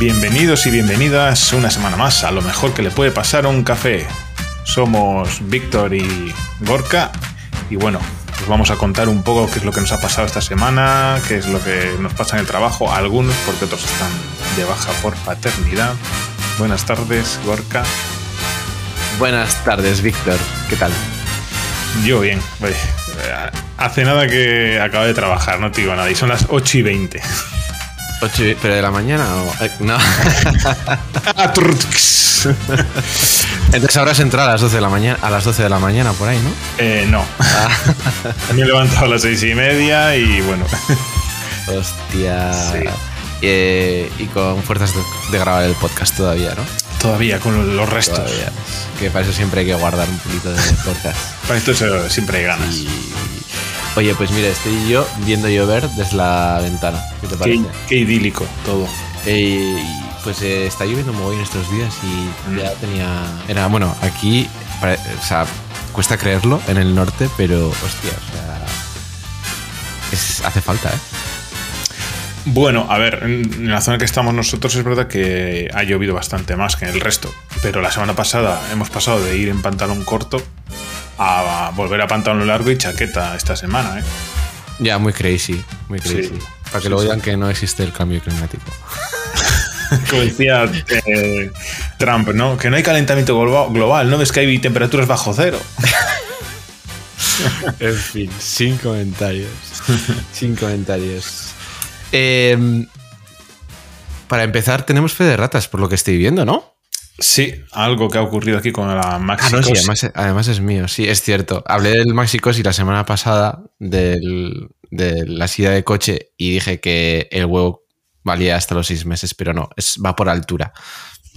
Bienvenidos y bienvenidas una semana más a lo mejor que le puede pasar a un café. Somos Víctor y Gorka y bueno, os vamos a contar un poco qué es lo que nos ha pasado esta semana, qué es lo que nos pasa en el trabajo, algunos porque otros están de baja por paternidad. Buenas tardes, Gorka. Buenas tardes, Víctor. ¿Qué tal? Yo bien. Oye, hace nada que acabo de trabajar, no te digo nada, y son las 8 y 20. 8 y- ¿Pero de la mañana o...? eh, no. Entonces ahora has entrado a las 12 de la mañana, a las 12 de la mañana por ahí, ¿no? Eh, no. Me he levantado a las seis y media y bueno. Hostia. Sí. Eh, y con fuerzas de, de grabar el podcast todavía, ¿no? Todavía con los restos. Todavía. Que para eso siempre hay que guardar un poquito de podcast. Para esto siempre hay ganas. Y... Oye, pues mira, estoy yo viendo llover desde la ventana. ¿Qué te parece? qué idílico todo. Eh, pues eh, está lloviendo muy bien estos días y Mm. ya tenía. Era, bueno, aquí, o sea, cuesta creerlo en el norte, pero hostia, o sea. es- hace falta, ¿eh? Bueno, a ver, en la zona que estamos nosotros es verdad que ha llovido bastante más que en el resto. Pero la semana pasada hemos pasado de ir en pantalón corto a volver a pantalón largo y chaqueta esta semana, ¿eh? Ya, muy crazy, muy crazy. Sí. Para que Sí, lo sí. digan que no existe el cambio climático. Como decía eh, Trump, ¿no? Que no hay calentamiento globa- global, ¿no ves que hay temperaturas bajo cero? En fin, sin comentarios. sin comentarios. Eh, para empezar, tenemos fe de ratas, por lo que estoy viendo, ¿no? Sí, algo que ha ocurrido aquí con la Maxi Ah, no, sí, Cosi. además, además es mío, sí, es cierto. Hablé del Maxicos y la semana pasada del- de la silla de coche y dije que el huevo valía hasta los seis meses, pero no, es, va por altura.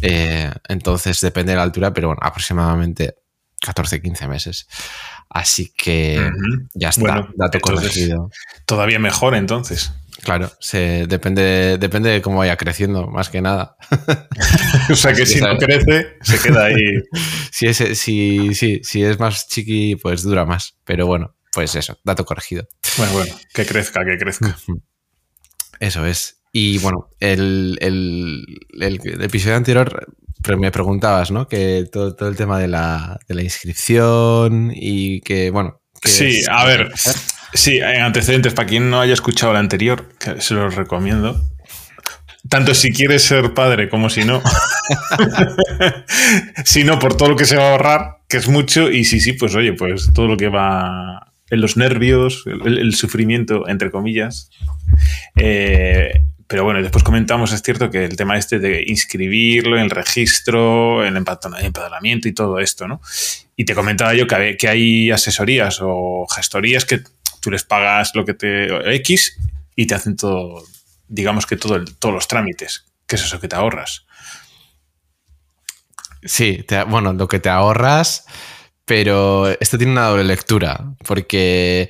Eh, entonces depende de la altura, pero bueno, aproximadamente 14, 15 meses. Así que ya está, Bueno, dato entonces- corregido. Todavía mejor entonces. Claro, se, depende, depende de cómo vaya creciendo, más que nada. O sea que si no crece, se queda ahí. Si es, si, si, si es más chiqui, pues dura más. Pero bueno, pues eso, dato corregido. Bueno, bueno, que crezca, que crezca. Eso es. Y bueno, el, el- el- el episodio anterior me preguntabas, ¿no? Que todo, todo el tema de la, de la inscripción y que, bueno. que Sí, es- a ver. Sí, en antecedentes, para quien no haya escuchado el anterior, que se los recomiendo. Tanto si quieres ser padre como si no. si no, por todo lo que se va a ahorrar, que es mucho, y sí, sí, pues oye, pues todo lo que va en los nervios, el, el sufrimiento, entre comillas. Eh, pero bueno, después comentamos, es cierto, que el tema este de inscribirlo, el registro, el empadrona- empadronamiento y todo esto, ¿no? Y te comentaba yo que hay asesorías o gestorías que tú les pagas lo que te X y te hacen todo, digamos que todo todos los trámites. ¿Qué es eso que te ahorras? Sí, te- bueno, lo que te ahorras, pero esto tiene una doble lectura, porque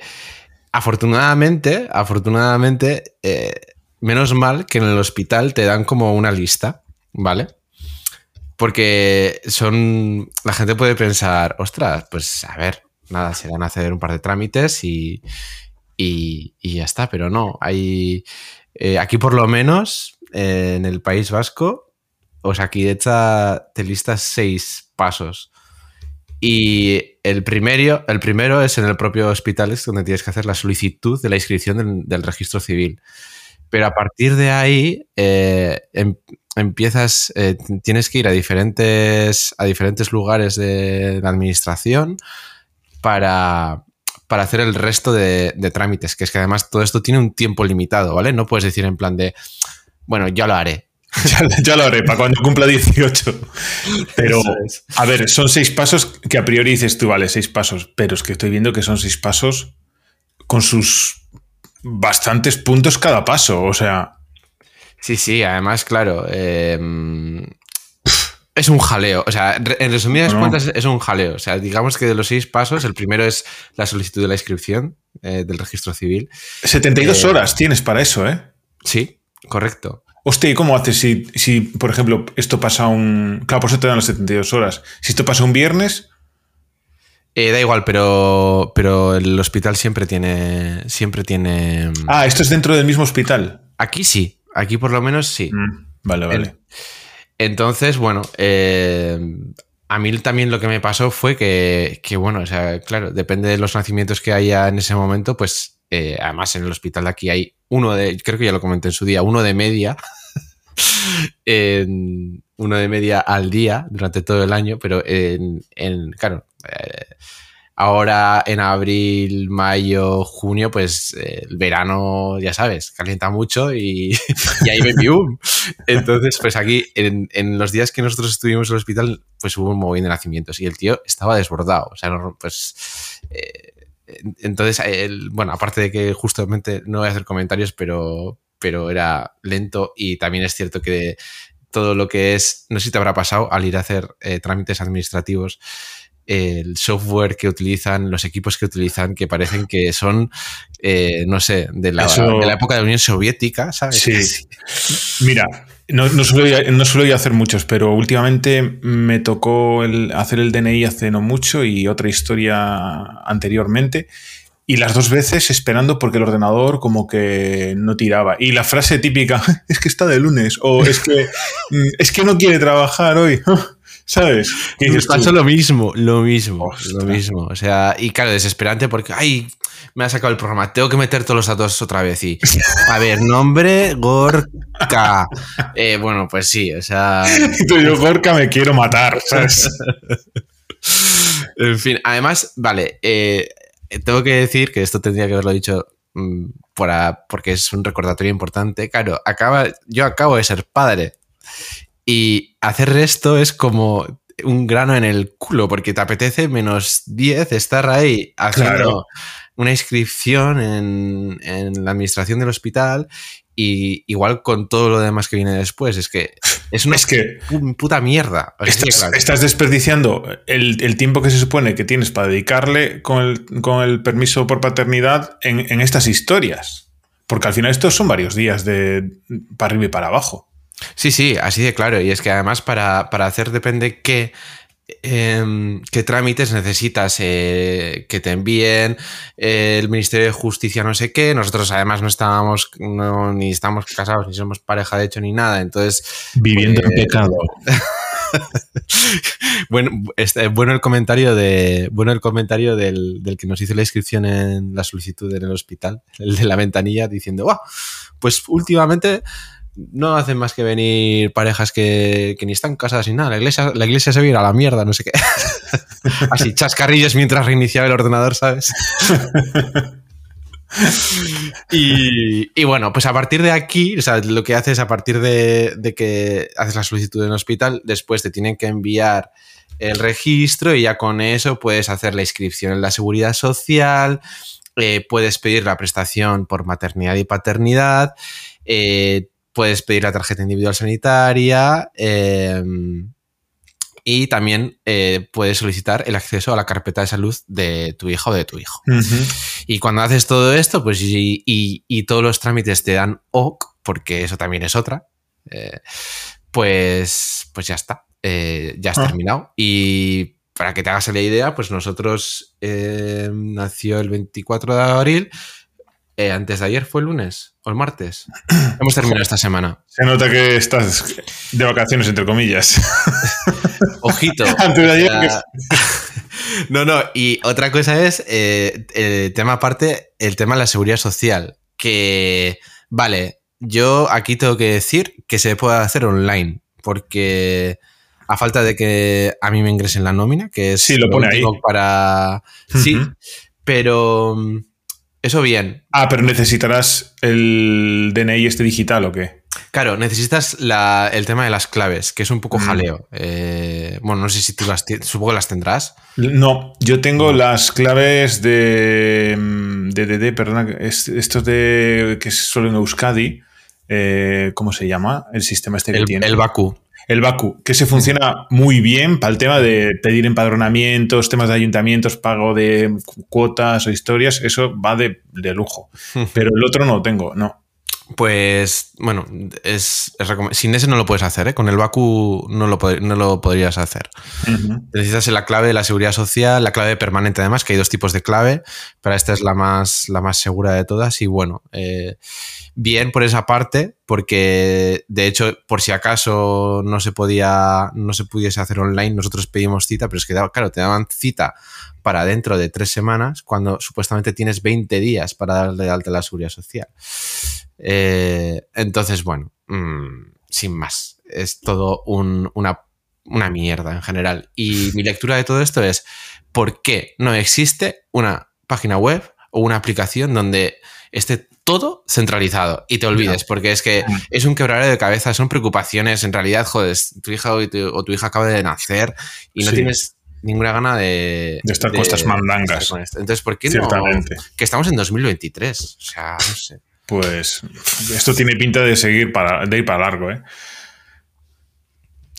afortunadamente, afortunadamente, eh, menos mal que en el hospital te dan como una lista, ¿vale? Porque son. La gente puede pensar, ostras, pues a ver, nada, se van a hacer un par de trámites y, y, y ya está, pero no. Hay. eh, aquí por lo menos, eh, en el País Vasco, o sea, aquí te listas seis pasos. Y el primero, el primero es en el propio hospital, es donde tienes que hacer la solicitud de la inscripción del, del registro civil. Pero a partir de ahí eh, em- empiezas, tienes que ir a diferentes, a diferentes lugares de la administración para, para hacer el resto de, de trámites, que es que además todo esto tiene un tiempo limitado, ¿vale? No puedes decir en plan de, bueno, ya lo haré. ya, ya lo haré para cuando cumpla 18. Pero, es. a ver, son seis pasos que a priori dices tú, vale, seis pasos, pero es que estoy viendo que son seis pasos con sus bastantes puntos cada paso. O sea, Sí, sí, además, claro. eh, es un jaleo. O sea, en resumidas No. cuentas, es un jaleo. O sea, digamos que de los seis pasos, el primero es la solicitud de la inscripción eh, del registro civil. 72 Eh, horas tienes para eso, ¿eh? Sí, correcto. Hostia, ¿y cómo haces si, si, por ejemplo, esto pasa un... Claro, por eso te dan las 72 horas. Si esto pasa un viernes, Eh, da igual, pero, pero el hospital siempre tiene. Siempre tiene. ah, esto es dentro del mismo hospital. Aquí sí. Aquí por lo menos sí. Mm. Vale, vale. Entonces, bueno, eh, a mí también lo que me pasó fue que, que, bueno, o sea, claro, depende de los nacimientos que haya en ese momento, pues eh, además en el hospital de aquí hay uno de, creo que ya lo comenté en su día, uno de media, en, uno de media al día durante todo el año, pero en, en claro, eh, Ahora en abril, mayo, junio, pues eh, el verano, ya sabes, calienta mucho y, y hay baby boom. Entonces, pues aquí, en, en, los días que nosotros estuvimos en el hospital, pues hubo un montón de nacimientos y el tío estaba desbordado. O sea, no, pues... Eh, entonces, bueno, aparte de que justamente no voy a hacer comentarios, pero, pero era lento y también es cierto que todo lo que es, no sé si te habrá pasado al ir a hacer eh, trámites administrativos, el software que utilizan, los equipos que utilizan, que parecen que son, eh, no sé, de la, de la, época de la Unión Soviética, ¿sabes? Sí. Mira, no, no, suelo, no suelo hacer muchos, pero últimamente me tocó el, hacer el DNI hace no mucho y otra historia anteriormente. Y las dos veces esperando porque el ordenador como que no tiraba. Y la frase típica, es que está de lunes, o es que, es que no quiere trabajar hoy. ¿Sabes? Me pasó lo mismo, lo mismo, lo mismo. O sea, y claro, desesperante porque, ay, me ha sacado el programa, tengo que meter todos los datos otra vez y, a ver, nombre, Gorka. Eh, bueno, pues sí, o sea... yo, Gorka, me quiero matar, ¿sabes? en fin, además, vale, eh, tengo que decir que esto tendría que haberlo dicho mm, para, porque es un recordatorio importante. Claro, acaba, yo acabo de ser padre y hacer esto es como un grano en el culo, porque te apetece menos 10 estar ahí haciendo una inscripción en, en, la administración del hospital y igual con todo lo demás que viene después. Es que es una es que puta mierda. Estás, estás desperdiciando el, el, tiempo que se supone que tienes para dedicarle con el, con el permiso por paternidad en, en, estas historias. Porque al final estos son varios días de para arriba y para abajo. Sí, sí, así de claro. Y es que además para, para hacer depende qué, eh, qué trámites necesitas eh, que te envíen eh, el Ministerio de Justicia, no sé qué. Nosotros además no estábamos, no, ni estamos casados, ni somos pareja de hecho, ni nada. Entonces... Viviendo en pecado. bueno, este, bueno el comentario de bueno el comentario del, del, que nos hizo la inscripción en la solicitud en el hospital, el de la ventanilla, diciendo, oh, pues últimamente no hacen más que venir parejas que, que, ni están casadas ni nada. La iglesia, la iglesia se viene a la mierda, no sé qué. Así, chascarrillos mientras reiniciaba el ordenador, ¿sabes? y, y, bueno, pues a partir de aquí, o sea, lo que haces a partir de, de, que haces la solicitud en hospital, después te tienen que enviar el registro y ya con eso puedes hacer la inscripción en la seguridad social, eh, puedes pedir la prestación por maternidad y paternidad. Eh, puedes pedir la tarjeta individual sanitaria eh, y también eh, puedes solicitar el acceso a la carpeta de salud de tu hija o de tu hijo. Uh -huh. Y cuando haces todo esto, pues y, y, y, todos los trámites te dan OK, porque eso también es otra, eh, pues, pues ya está, eh, ya has ah. terminado. Y para que te hagas la idea, pues nosotros eh, nació el 24 de abril antes de ayer fue el lunes o el martes. Hemos terminado esta semana. Se nota que estás de vacaciones, entre comillas. Ojito. antes de ayer. Sea... no, no. Y otra cosa es eh, el tema aparte, el tema de la seguridad social. Que, vale, yo aquí tengo que decir que se puede hacer online. Porque a falta de que a mí me ingresen la nómina, que es sí, lo pone ahí. para. Uh -huh. Sí, pero eso bien. Ah, pero necesitarás el DNI este digital o qué? Claro, necesitas la, el tema de las claves, que es un poco jaleo. Eh, bueno, no sé si tú las supongo que las tendrás. No, yo tengo no. las claves de, de, de, de perdona, estos de que es solo en Euskadi. Eh, ¿Cómo se llama? El sistema este que el, tiene. El Baku el Baku, que se funciona muy bien para el tema de pedir empadronamientos, temas de ayuntamientos, pago de cuotas o historias, eso va de, de lujo. Pero el otro no lo tengo, no. Pues bueno, es, sin ese no lo puedes hacer, ¿eh? con el Baku no lo, no lo podrías hacer. Necesitas la clave de la seguridad social, la clave permanente además, que hay dos tipos de clave, pero esta es la más, la más segura de todas y bueno, eh, bien por esa parte, porque de hecho, por si acaso no se podía, no se pudiese hacer online, nosotros pedimos cita, pero es que claro, te daban cita para dentro de tres semanas, cuando supuestamente tienes 20 días para darle de alta a la seguridad social. Eh, entonces, bueno, mm, sin más, es todo una, una mierda en general. Y mi lectura de todo esto es, ¿por qué no existe una página web o una aplicación donde esté todo centralizado y te olvides, porque es que mm. es un quebradero de cabeza, son preocupaciones, en realidad, joder, tu hija o tu, hija acaba de nacer y no tienes ninguna gana de... De estar con estas mandangas. Entonces, ¿por qué no? Que estamos en 2023, o sea, no sé. Pues esto tiene pinta de seguir para, de ir para largo, ¿eh?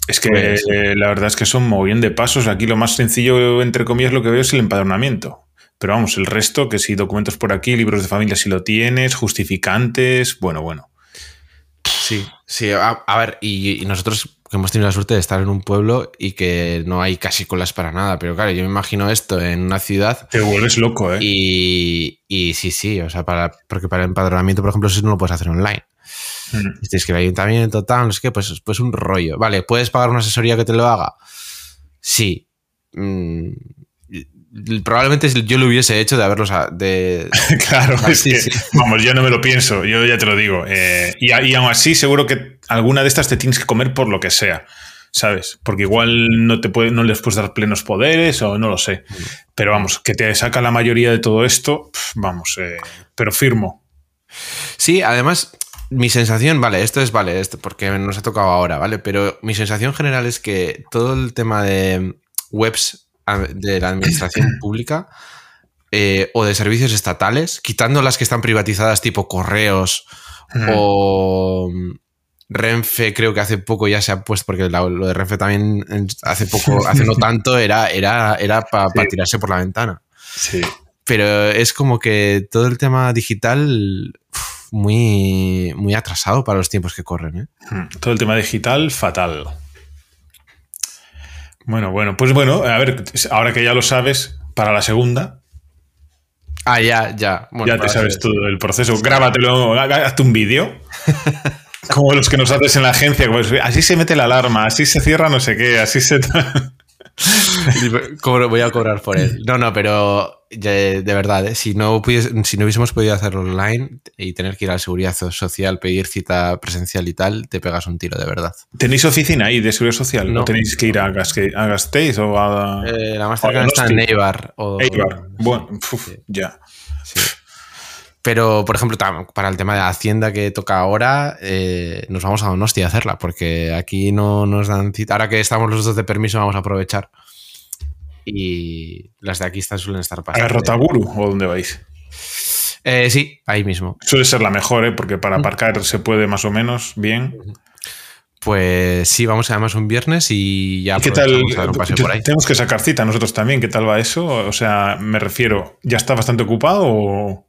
Es que pues la verdad es que son muy bien de pasos. Aquí lo más sencillo, entre comillas, lo que veo es el empadronamiento. Pero vamos, el resto, que si documentos por aquí, libros de familia si lo tienes, justificantes, bueno, bueno. Sí, sí, a, ver, y, nosotros que hemos tenido la suerte de estar en un pueblo y que no hay casi colas para nada, pero claro, yo me imagino esto en una ciudad. Te vuelves loco, ¿eh? Y, y sí, sí, o sea, para, porque para el empadronamiento, por ejemplo, eso no lo puedes hacer online. Mm. Si tienes que ir al ayuntamiento, tal, no sé qué, pues, pues un rollo. Vale, ¿puedes pagar una asesoría que te lo haga? Sí. Mm, probablemente yo lo hubiese hecho de haberlos. De... claro, es que, vamos, yo no me lo pienso, yo ya te lo digo. Eh, y, y, aún así, seguro que alguna de estas te tienes que comer por lo que sea, ¿sabes? Porque igual no, te puede, no les puedes dar plenos poderes o no lo sé. Pero vamos, que te saca la mayoría de todo esto, vamos, eh, pero firmo. Sí, además, mi sensación, vale, esto es, vale, esto porque nos ha tocado ahora, ¿vale? Pero mi sensación general es que todo el tema de webs de la administración pública eh, o de servicios estatales, quitando las que están privatizadas tipo correos o Renfe, creo que hace poco ya se ha puesto, porque lo de Renfe también hace poco, hace no tanto, era, era, era para tirarse por la ventana. Sí. Pero es como que todo el tema digital muy, muy atrasado para los tiempos que corren. ¿eh? Todo el tema digital, fatal. Bueno, bueno, pues bueno, a ver, ahora que ya lo sabes, para la segunda. Ah, ya, ya. ya te sabes todo el proceso. Grábatelo, hazte un vídeo. como los que nos haces en la agencia. así se mete la alarma, así se cierra no sé qué, así se. voy a cobrar por él. No, no, pero de, verdad, ¿eh? si, no si no hubiésemos podido hacerlo online y tener que ir a la seguridad social, pedir cita presencial y tal, te pegas un tiro, de verdad. ¿Tenéis oficina ahí de seguridad social? ¿No tenéis que ir a, Gasteiz o a.? Eh, la más cercana está en Eibar. Eibar. Bueno, ya. Pero, por ejemplo, para el tema de Hacienda que toca ahora, eh, nos vamos a Donosti a hacerla, porque aquí no nos dan cita. Ahora que estamos los dos de permiso, vamos a aprovechar. Y las de aquí están, suelen estar para. ¿A Rotaguru o dónde vais? Eh, sí, ahí mismo. Suele ser la mejor, ¿eh? porque para aparcar se puede más o menos bien. Pues sí, vamos además un viernes y ya ¿Qué tal? Tenemos que sacar cita nosotros también. ¿Qué tal va eso? O sea, me refiero, ¿ya está bastante ocupado o.?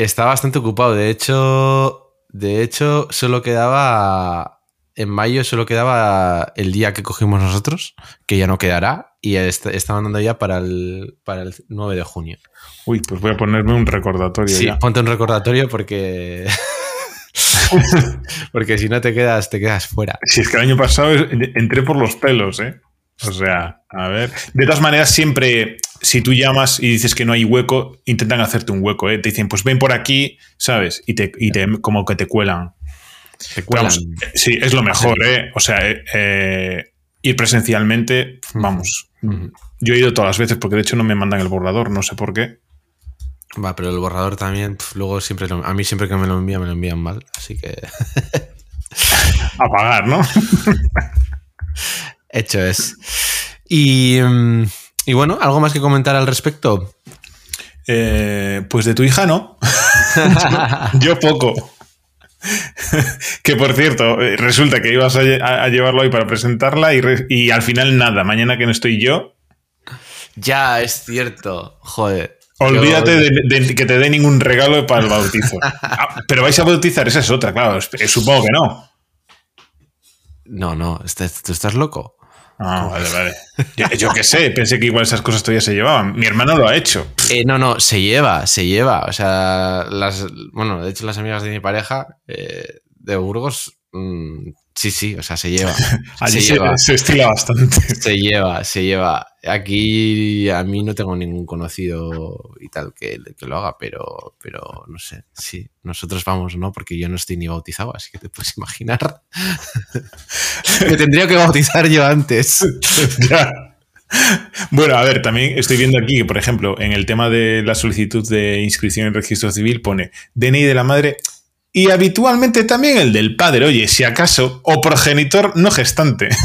Está bastante ocupado. De hecho, de hecho, solo quedaba. En mayo solo quedaba el día que cogimos nosotros, que ya no quedará, y estaban dando ya para el, para el 9 de junio. Uy, pues voy a ponerme un recordatorio. Sí, ponte un recordatorio porque. porque si no te quedas, te quedas fuera. Si es que el año pasado entré por los pelos, ¿eh? O sea, a ver. De todas maneras, siempre, si tú llamas y dices que no hay hueco, intentan hacerte un hueco, ¿eh? Te dicen, pues ven por aquí, ¿sabes? Y te, y te como que te cuelan. Te cuelan. sí, es lo mejor, ¿eh? O sea, eh, eh, ir presencialmente, vamos. Yo he ido todas las veces porque de hecho no me mandan el borrador, no sé por qué. Va, pero el borrador también, luego siempre, a mí siempre que me lo envían, me lo envían mal, así que... a pagar, ¿no? Hecho es. Mm, y, bueno, ¿algo más que comentar al respecto? Eh, pues de tu hija no. Yo poco. que por cierto, resulta que ibas a, llevarlo hoy para presentarla y, y, al final nada. Mañana que no estoy yo. Ya, es cierto. Joder. Olvídate de, de que te dé ningún regalo para el bautizo. Ah, pero vais a bautizar, esa es otra, claro. Supongo que no. No, no, estás- ¿tú estás loco? Ah, vale, vale. Yo, yo qué sé, pensé que igual esas cosas todavía se llevaban. Mi hermano lo ha hecho. Eh, no, no, se lleva, se lleva. O sea, las, bueno, de hecho las amigas de mi pareja eh, de Burgos, mm, sí, sí, o sea, se lleva. Allí se lleva. se estila bastante. Se lleva, se lleva. Aquí a mí no tengo ningún conocido y tal que, que lo haga, pero, pero no sé. Sí, nosotros vamos, ¿no? Porque yo no estoy ni bautizado, así que te puedes imaginar. Me tendría que bautizar yo antes. Ya. Bueno, a ver, también estoy viendo aquí que, por ejemplo, en el tema de la solicitud de inscripción en registro civil pone DNI de la madre y habitualmente también el del padre, oye, si acaso, o progenitor no gestante.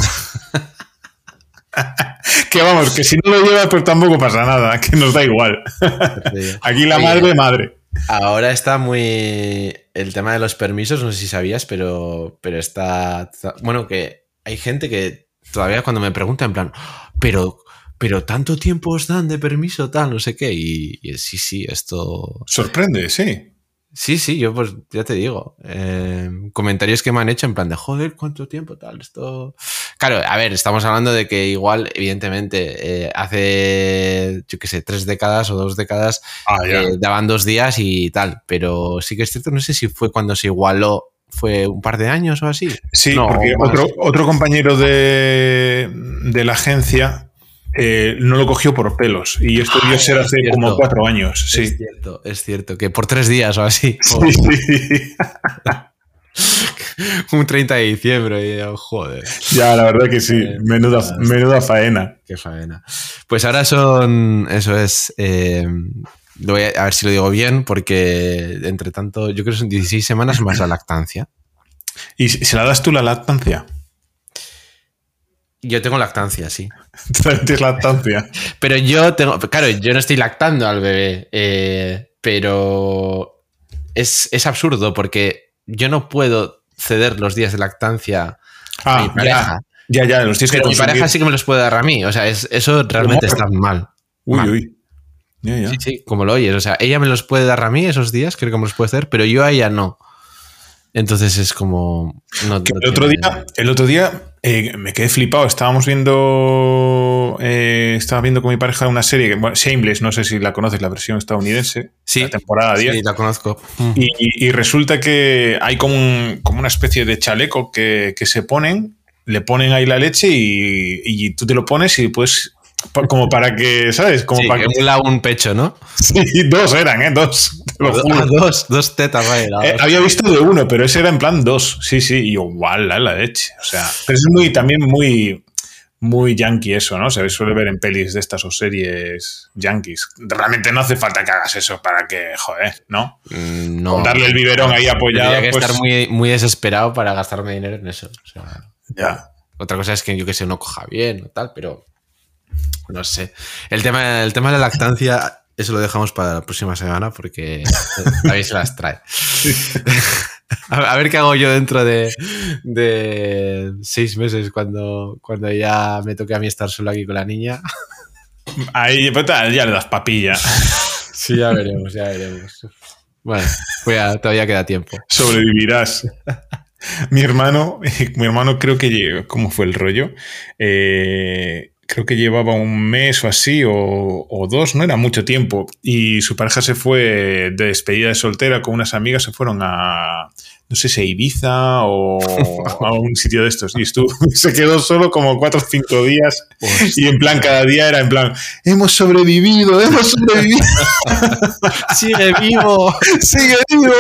que vamos, que si no lo lleva, pues tampoco pasa nada, que nos da igual. Aquí la madre, madre. Ahora está muy. El tema de los permisos, no sé si sabías, pero, pero está. Bueno, que hay gente que todavía cuando me pregunta, en plan, pero, pero tanto tiempo os dan de permiso, tal, no sé qué. Y, y sí, sí, esto. Sorprende, sí. Sí, sí, yo pues ya te digo. eh, comentarios que me han hecho en plan de joder, cuánto tiempo, tal, esto. Claro, a ver, estamos hablando de que igual, evidentemente, eh, hace, yo qué sé, tres décadas o dos décadas Ah, eh, daban dos días y tal, pero sí que es cierto, no sé si fue cuando se igualó, fue un par de años o así. Sí, No, porque otro, otro compañero de, de la agencia eh, no lo cogió por pelos. Y esto debió Ah, ser es hace cierto. como cuatro años. Es Sí. cierto, es cierto, que por tres días o así, Sí, sí. un 30 de diciembre, y yo, joder, Ya, la verdad que sí. Eh, Menuda, menuda faena. qué faena. Pues ahora son, eso es, eh, lo voy a, a ver si lo digo bien, porque entre tanto, yo creo que son 16 semanas más la lactancia. ¿Y si- se la das tú la lactancia? Yo tengo lactancia, sí. Tienes lactancia. Pero yo tengo, claro, yo no estoy lactando al bebé, eh, pero es, es absurdo porque yo no puedo ceder los días de lactancia a mi Ah, pareja. ya. Ya, ya, los tienes que mi pareja sí que me los puede dar a mí. O sea, es, eso realmente está mal. Uy, mal. uy. Sí, sí, como lo oyes. O sea, ella me los puede dar a mí esos días, creo que me los puede hacer, pero yo a ella no. Entonces es como. no- Que no el otro tiene- día, el otro día eh, me quedé flipado. Estábamos viendo. eh, estaba viendo con mi pareja una serie, que, bueno, Shameless, no sé si la conoces, la versión estadounidense. Sí, La temporada 10. sí, la conozco. Y, y resulta que hay como, un- como una especie de chaleco que, que se ponen, le ponen ahí la leche y, y tú te lo pones y pues pa- como para que, ¿sabes? Como Sí, para que emula un pecho, ¿no? Sí, dos eran, ¿eh? Dos. lo juro. Ah, dos, dos tetas, vale. Eh, había visto de uno, pero ese era en plan dos. Sí, sí, y yo, igual, la leche. O sea, pero es muy, también muy, muy yankee eso, ¿no? Se suele ver en pelis de estas o series yankees. Realmente no hace falta que hagas eso para que, joder, ¿no? Mm, No. Con darle el biberón ahí apoyado. Tendría que pues, estar muy, muy desesperado para gastarme dinero en eso. O sea, Ya. otra cosa es que yo que sé, no coja bien o tal, pero no sé. El tema, el tema de la lactancia, eso lo dejamos para la próxima semana porque David se las trae. A ver qué hago yo dentro de, de seis meses cuando, cuando ya me toque a mí estar solo aquí con la niña. Ahí ya le das papilla. Sí, ya veremos, ya veremos. Bueno, pues ya, todavía queda tiempo. Sobrevivirás. mi hermano, mi hermano creo que ¿cómo fue el rollo? Eh, creo que llevaba un mes o así, o, o dos, no era mucho tiempo. Y su pareja se fue de despedida de soltera con unas amigas, se fueron a, no sé si a Ibiza o a un sitio de estos. Y estuvo, se quedó solo como cuatro o cinco días. Y en plan, cada día era en plan, hemos sobrevivido, hemos sobrevivido, ¡Sigue vivo! sigue vivo.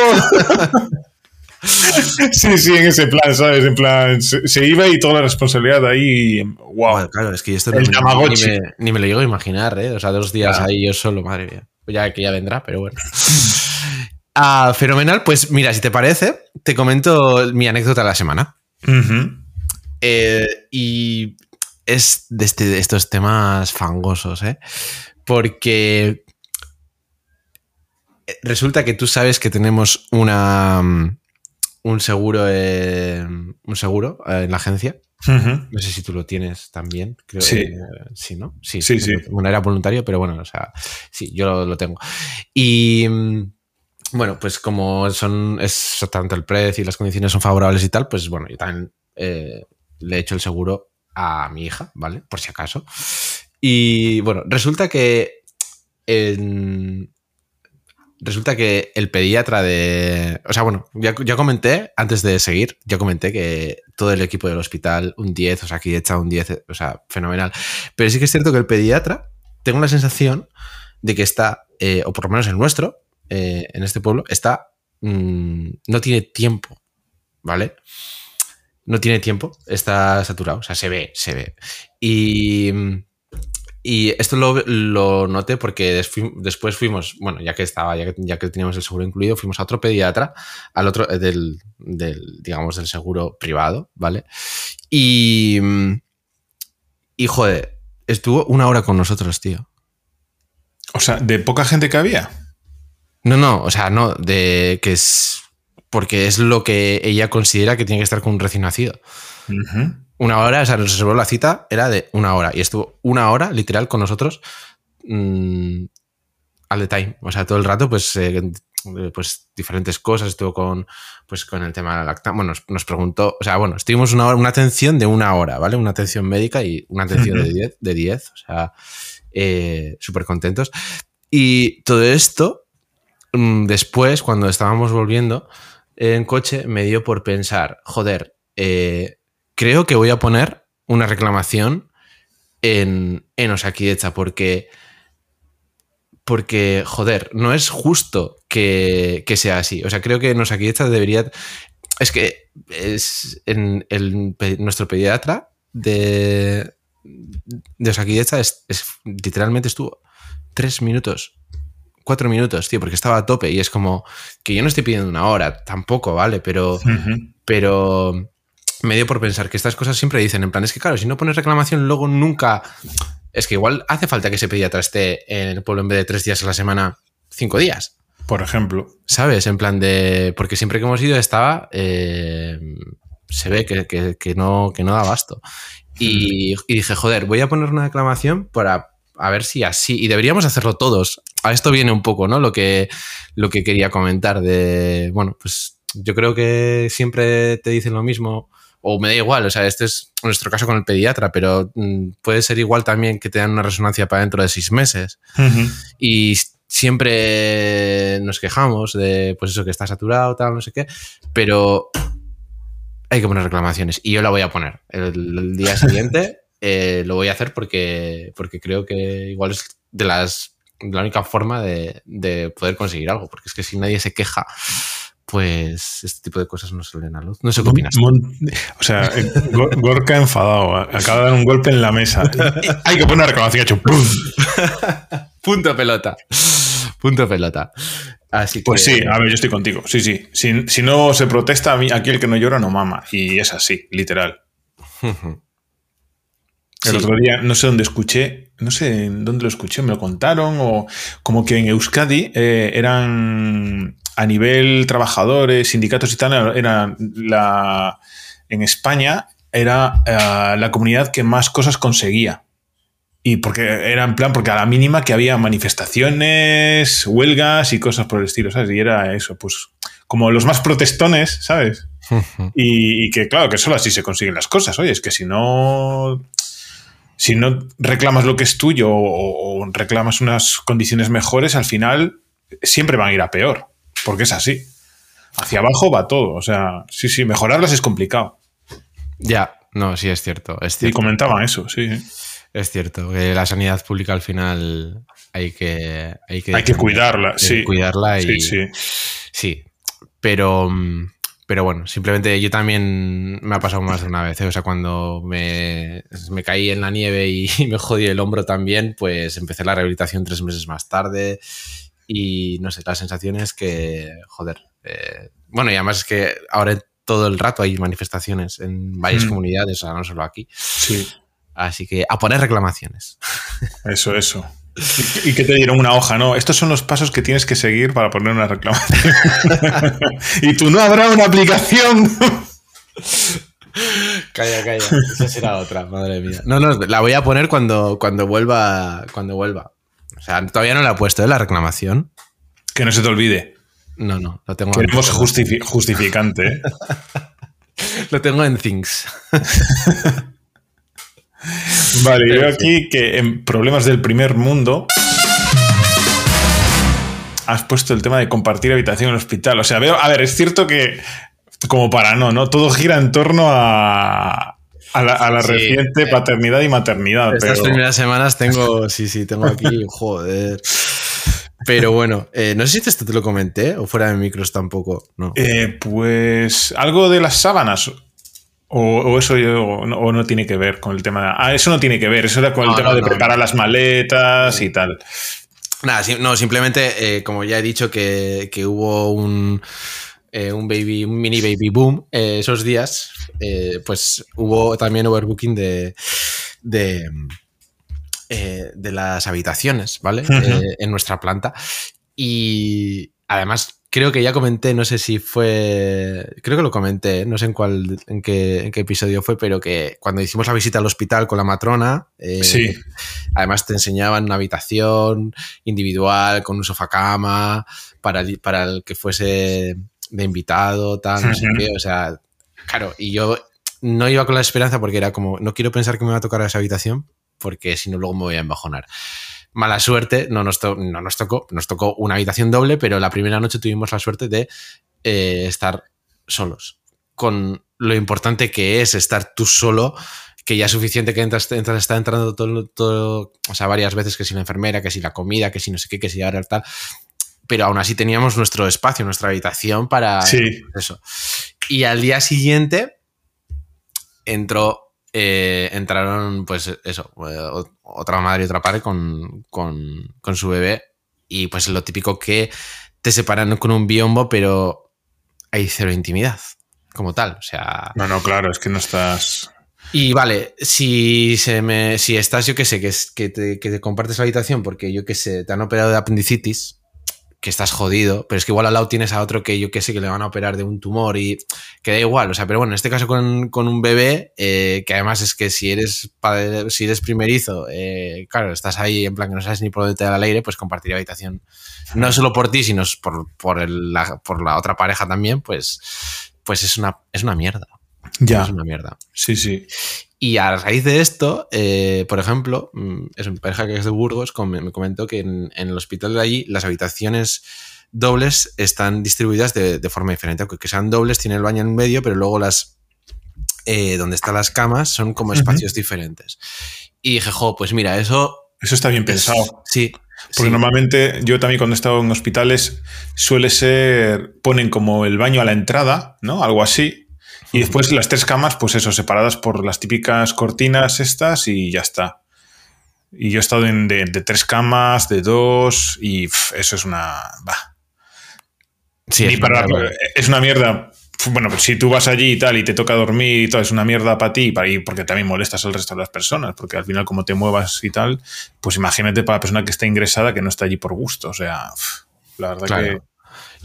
Sí, sí, en ese plan, ¿sabes? En plan, se, se iba y toda la responsabilidad ahí. Wow. Bueno, claro, es que esto no El me- ni, me, ni me lo llego a imaginar, ¿eh? O sea, dos días Claro. ahí yo solo, madre mía. Pues ya que ya vendrá, pero bueno. Ah, fenomenal. Pues mira, si te parece, te comento mi anécdota de la semana. Eh, y es de, este- de estos temas fangosos, ¿eh? Porque eh, resulta que tú sabes que tenemos una, mm, un seguro, eh, un seguro eh, en la agencia. No sé si tú lo tienes también. Creo, sí. Eh, sí, ¿no? Sí, sí. sí. Bueno, era voluntario, pero bueno, o sea, sí, yo lo, lo tengo. Y mm, bueno, pues como son es tanto el precio y las condiciones son favorables y tal, pues bueno, yo también eh, le he hecho el seguro a mi hija, ¿vale? Por si acaso. Y bueno, resulta que en, resulta que el pediatra de. O sea, bueno, ya, ya, comenté, antes de seguir, ya comenté que todo el equipo del hospital, un 10, o sea, aquí he echado un 10, o sea, fenomenal. Pero sí que es cierto que el pediatra, tengo la sensación de que está, eh, o por lo menos el nuestro, eh, en este pueblo, está. Mmm, no tiene tiempo, ¿vale? No tiene tiempo, está saturado, o sea, se ve, se ve. Y y esto lo, lo noté porque después fuimos, bueno, ya que estaba, ya que, ya que, teníamos el seguro incluido, fuimos a otro pediatra, al otro eh, del, del digamos, del seguro privado, ¿vale? Y, y, joder, estuvo una hora con nosotros, tío. O sea, ¿de poca gente que había? No, no, o sea, no, de que es porque es lo que ella considera que tiene que estar con un recién nacido. Uh -huh una hora, o sea, nos reservó la cita, era de una hora. Y estuvo una hora, literal, con nosotros mmm, al the time. O sea, todo el rato, pues, eh, pues diferentes cosas. Estuvo con, pues, con el tema de la lactancia. Bueno, nos, nos, preguntó, o sea, bueno, estuvimos una, hora, una atención de una hora, ¿vale? Una atención médica y una atención de 10, de 10. O sea, eh, súper contentos. Y todo esto, mmm, después, cuando estábamos volviendo en coche, me dio por pensar, joder, eh, creo que voy a poner una reclamación en, en Osakidecha porque, porque, joder, no es justo que, que, sea así. O sea, creo que en Osakidecha debería... Es que es en el, nuestro pediatra de, de Osakidecha es, es, literalmente estuvo tres minutos cuatro minutos, tío, porque estaba a tope y es como que yo no estoy pidiendo una hora, tampoco, ¿vale? Pero, uh -huh. pero me dio por pensar que estas cosas siempre dicen, en plan, es que claro, si no pones reclamación, luego nunca. Es que igual hace falta que ese pediatra esté en el pueblo en vez de tres días a la semana, cinco días. Por ejemplo. ¿Sabes? En plan de. Porque siempre que hemos ido estaba. Eh, se ve que, que, que, no, que no da abasto. Y, y, dije, joder, voy a poner una reclamación para a ver si así. Y deberíamos hacerlo todos. A esto viene un poco, ¿no? Lo que, lo que quería comentar de. Bueno, pues yo creo que siempre te dicen lo mismo o me da igual, o sea, este es nuestro caso con el pediatra, pero mmm, puede ser igual también que te dan una resonancia para dentro de seis meses. Uh -huh. Y siempre nos quejamos de, pues eso, que está saturado, tal, no sé qué, pero hay que poner reclamaciones y yo la voy a poner. El, el día siguiente eh, lo voy a hacer porque, porque creo que igual es de las la única forma de, de poder conseguir algo, porque es que si nadie se queja pues este tipo de cosas no salen a luz. No sé qué opinas. O sea, Gorka enfadado, acaba de dar un golpe en la mesa. Hay que poner reclamación hecho. ¡pum! Punto pelota. Punto pelota. Así que... Pues sí, a ver, yo estoy contigo. Sí, sí. Si, si no se protesta, aquí el que no llora no mama. Y es así, literal. El sí. otro día, no sé dónde escuché, no sé en dónde lo escuché, me lo contaron, o como que en Euskadi eh, eran a nivel trabajadores, sindicatos y tal, era la, en España era uh, la comunidad que más cosas conseguía. Y porque era en plan, porque a la mínima que había manifestaciones, huelgas y cosas por el estilo, ¿sabes? Y era eso, pues como los más protestones, ¿sabes? y, y, que claro, que solo así se consiguen las cosas. Oye, es que si no. Si no reclamas lo que es tuyo o, o reclamas unas condiciones mejores, al final siempre van a ir a peor porque es así. Hacia abajo va todo. O sea, sí, sí, mejorarlas es complicado. Ya, no, sí, es cierto. Es cierto. Y comentaban eso, sí. Es cierto, que la sanidad pública al final hay que... Hay que, hay que cuidarla, hay sí. Que cuidarla y... Sí, sí. Sí, pero... Pero bueno, simplemente yo también me ha pasado más de una vez. ¿eh? O sea, cuando me, me, caí en la nieve y me jodí el hombro también, pues empecé la rehabilitación tres meses más tarde y no sé, la sensación es que, joder, eh, bueno, y además es que ahora todo el rato hay manifestaciones en varias mm. comunidades, o sea, no solo aquí. Sí. Así que a poner reclamaciones. Eso, eso. Y, y, que te dieron una hoja, ¿no? Estos son los pasos que tienes que seguir para poner una reclamación. y tú no habrá una aplicación. Calla, calla. Esa será otra, madre mía. No, no, la voy a poner cuando, cuando vuelva. Cuando vuelva. O sea, todavía no la he puesto, ¿eh? La reclamación. Que no se te olvide. No, no, lo tengo Queremos justifi justificante. ¿eh? lo tengo en Things. vale, veo aquí que en problemas del primer mundo has puesto el tema de compartir habitación en el hospital. O sea, veo, a ver, es cierto que como para no, ¿no? Todo gira en torno a, a la, reciente eh, paternidad y maternidad. Estas primeras semanas tengo, sí, sí, tengo aquí, joder. Pero bueno, eh, no sé si esto te lo comenté o fuera de micros tampoco. No. Eh, pues algo de las sábanas. O, eso o no, tiene que ver con el tema. De, ah, eso no tiene que ver. Eso era con el tema de preparar las maletas y tal. Nada, no, simplemente, como ya he dicho, que, que hubo un eh, un baby, un mini baby boom eh, esos días, eh, pues hubo también overbooking de, de, de las habitaciones, ¿vale? en nuestra planta. Y además creo que ya comenté, no sé si fue, creo que lo comenté, no sé en cuál, en qué, episodio fue, pero que cuando hicimos la visita al hospital con la matrona, sí. además te enseñaban una habitación individual con un sofá cama para, para el que fuese de invitado, tal, no sé qué. O sea, claro, y yo no iba con la esperanza porque era como, no quiero pensar que me va a tocar esa habitación porque si no luego me voy a embajonar. Mala suerte, no nos, no nos tocó, nos tocó una habitación doble, pero la primera noche tuvimos la suerte de eh, estar solos. Con lo importante que es estar tú solo, que ya es suficiente que entras, entras está entrando todo, todo, o sea, varias veces que si la enfermera, que si la comida, que si no sé qué, que si ahora tal pero aún así teníamos nuestro espacio, nuestra habitación para eso. Y al día siguiente entró, eh, entraron, pues eso, eh, otra madre y otra padre con, su bebé. Y pues lo típico que te separan con un biombo, pero hay cero intimidad, como tal. O sea. No, no, claro, es que no estás. Y vale, si se me, si estás, yo qué sé, que, que, te, que te compartes la habitación porque yo qué sé, te han operado de apendicitis, que estás jodido, pero es que igual al lado tienes a otro que yo qué sé, que le van a operar de un tumor y que da igual, o sea, pero bueno, en este caso con, un bebé, eh, que además es que si eres padre, si eres primerizo, eh, claro, estás ahí en plan que no sabes ni por dónde te da el aire, pues compartir habitación, no solo por ti, sino por, por, la, por la otra pareja también, pues, pues es una, es una mierda. Ya. Es una mierda. Sí, sí. Y a raíz de esto, eh, por ejemplo, mm, es una pareja que es de Burgos, me comentó que en, el hospital de allí las habitaciones dobles están distribuidas de, forma diferente. Aunque que sean dobles, tiene el baño en medio, pero luego las eh, donde están las camas son como espacios diferentes. Y dije, jo, pues mira, eso. Eso está bien pensado. Sí. Porque normalmente yo también cuando he estado en hospitales suele ser, ponen como el baño a la entrada, ¿no? Algo así y después las tres camas, pues eso, separadas por las típicas cortinas estas y ya está. Y yo he estado en de, tres camas, de dos, y eso es una. Sí, es, para, es una mierda. Bueno, pues si tú vas allí y tal y te toca dormir y todo, es una mierda para ti, para ir, porque también molestas al resto de las personas, porque al final, como te muevas y tal, pues imagínate para la persona que está ingresada que no está allí por gusto. O sea, la verdad que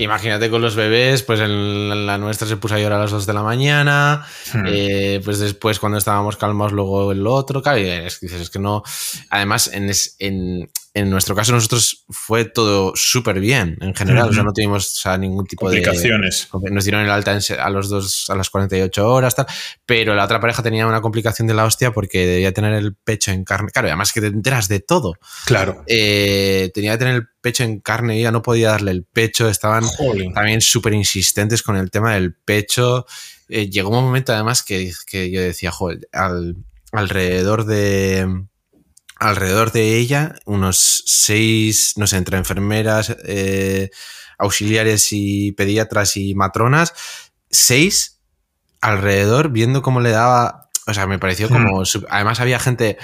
Imagínate con los bebés, pues en la nuestra se puso a llorar a las 2 de la mañana, hmm. eh, pues después cuando estábamos calmados luego el otro, claro, y es, dices, es que no, además en, en, en nuestro caso nosotros fue todo súper bien en general, o sea, no tuvimos ningún tipo complicaciones. de... Nos dieron el alta a, los dos, a las 48 horas, tal, pero la otra pareja tenía una complicación de la hostia porque debía tener el pecho en carne. Claro, además que te enteras de todo. Claro. Eh, tenía que tener el pecho en carne y ya no podía darle el pecho, estaban también súper insistentes con el tema del pecho. Eh, llegó un momento además que, que yo decía, joder, al, alrededor de alrededor de ella unos seis, no sé, entre enfermeras, eh, auxiliares y pediatras y matronas, seis alrededor viendo cómo le daba, o sea, me pareció hmm. como, además había gente,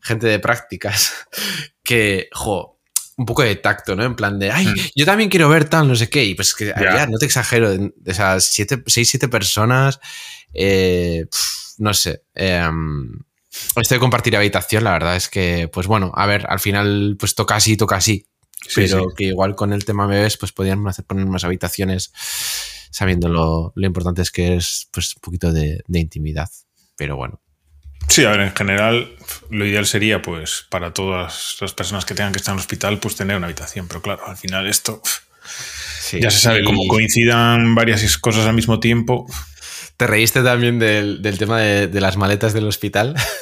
gente de prácticas que, jo, un poco de tacto, ¿no? En plan de, ay, hmm. yo también quiero ver tal, no sé qué. Y pues que ya, no te exagero, o sea, siete, seis, siete personas, eh, no sé. Eh, esto de compartir habitación, la verdad es que, pues bueno, a ver, al final, pues toca así, toca así. pero que igual con el tema bebés, pues podrían hacer poner más habitaciones sabiendo lo, lo importante es que es pues, un poquito de, de intimidad. Pero bueno. Sí, a ver, en general lo ideal sería, pues, para todas las personas que tengan que estar en el hospital, pues tener una habitación. Pero claro, al final esto Sí. ya se sabe, Y como coincidan varias cosas al mismo tiempo. ¿Te reíste también del, del tema de, de las maletas del hospital?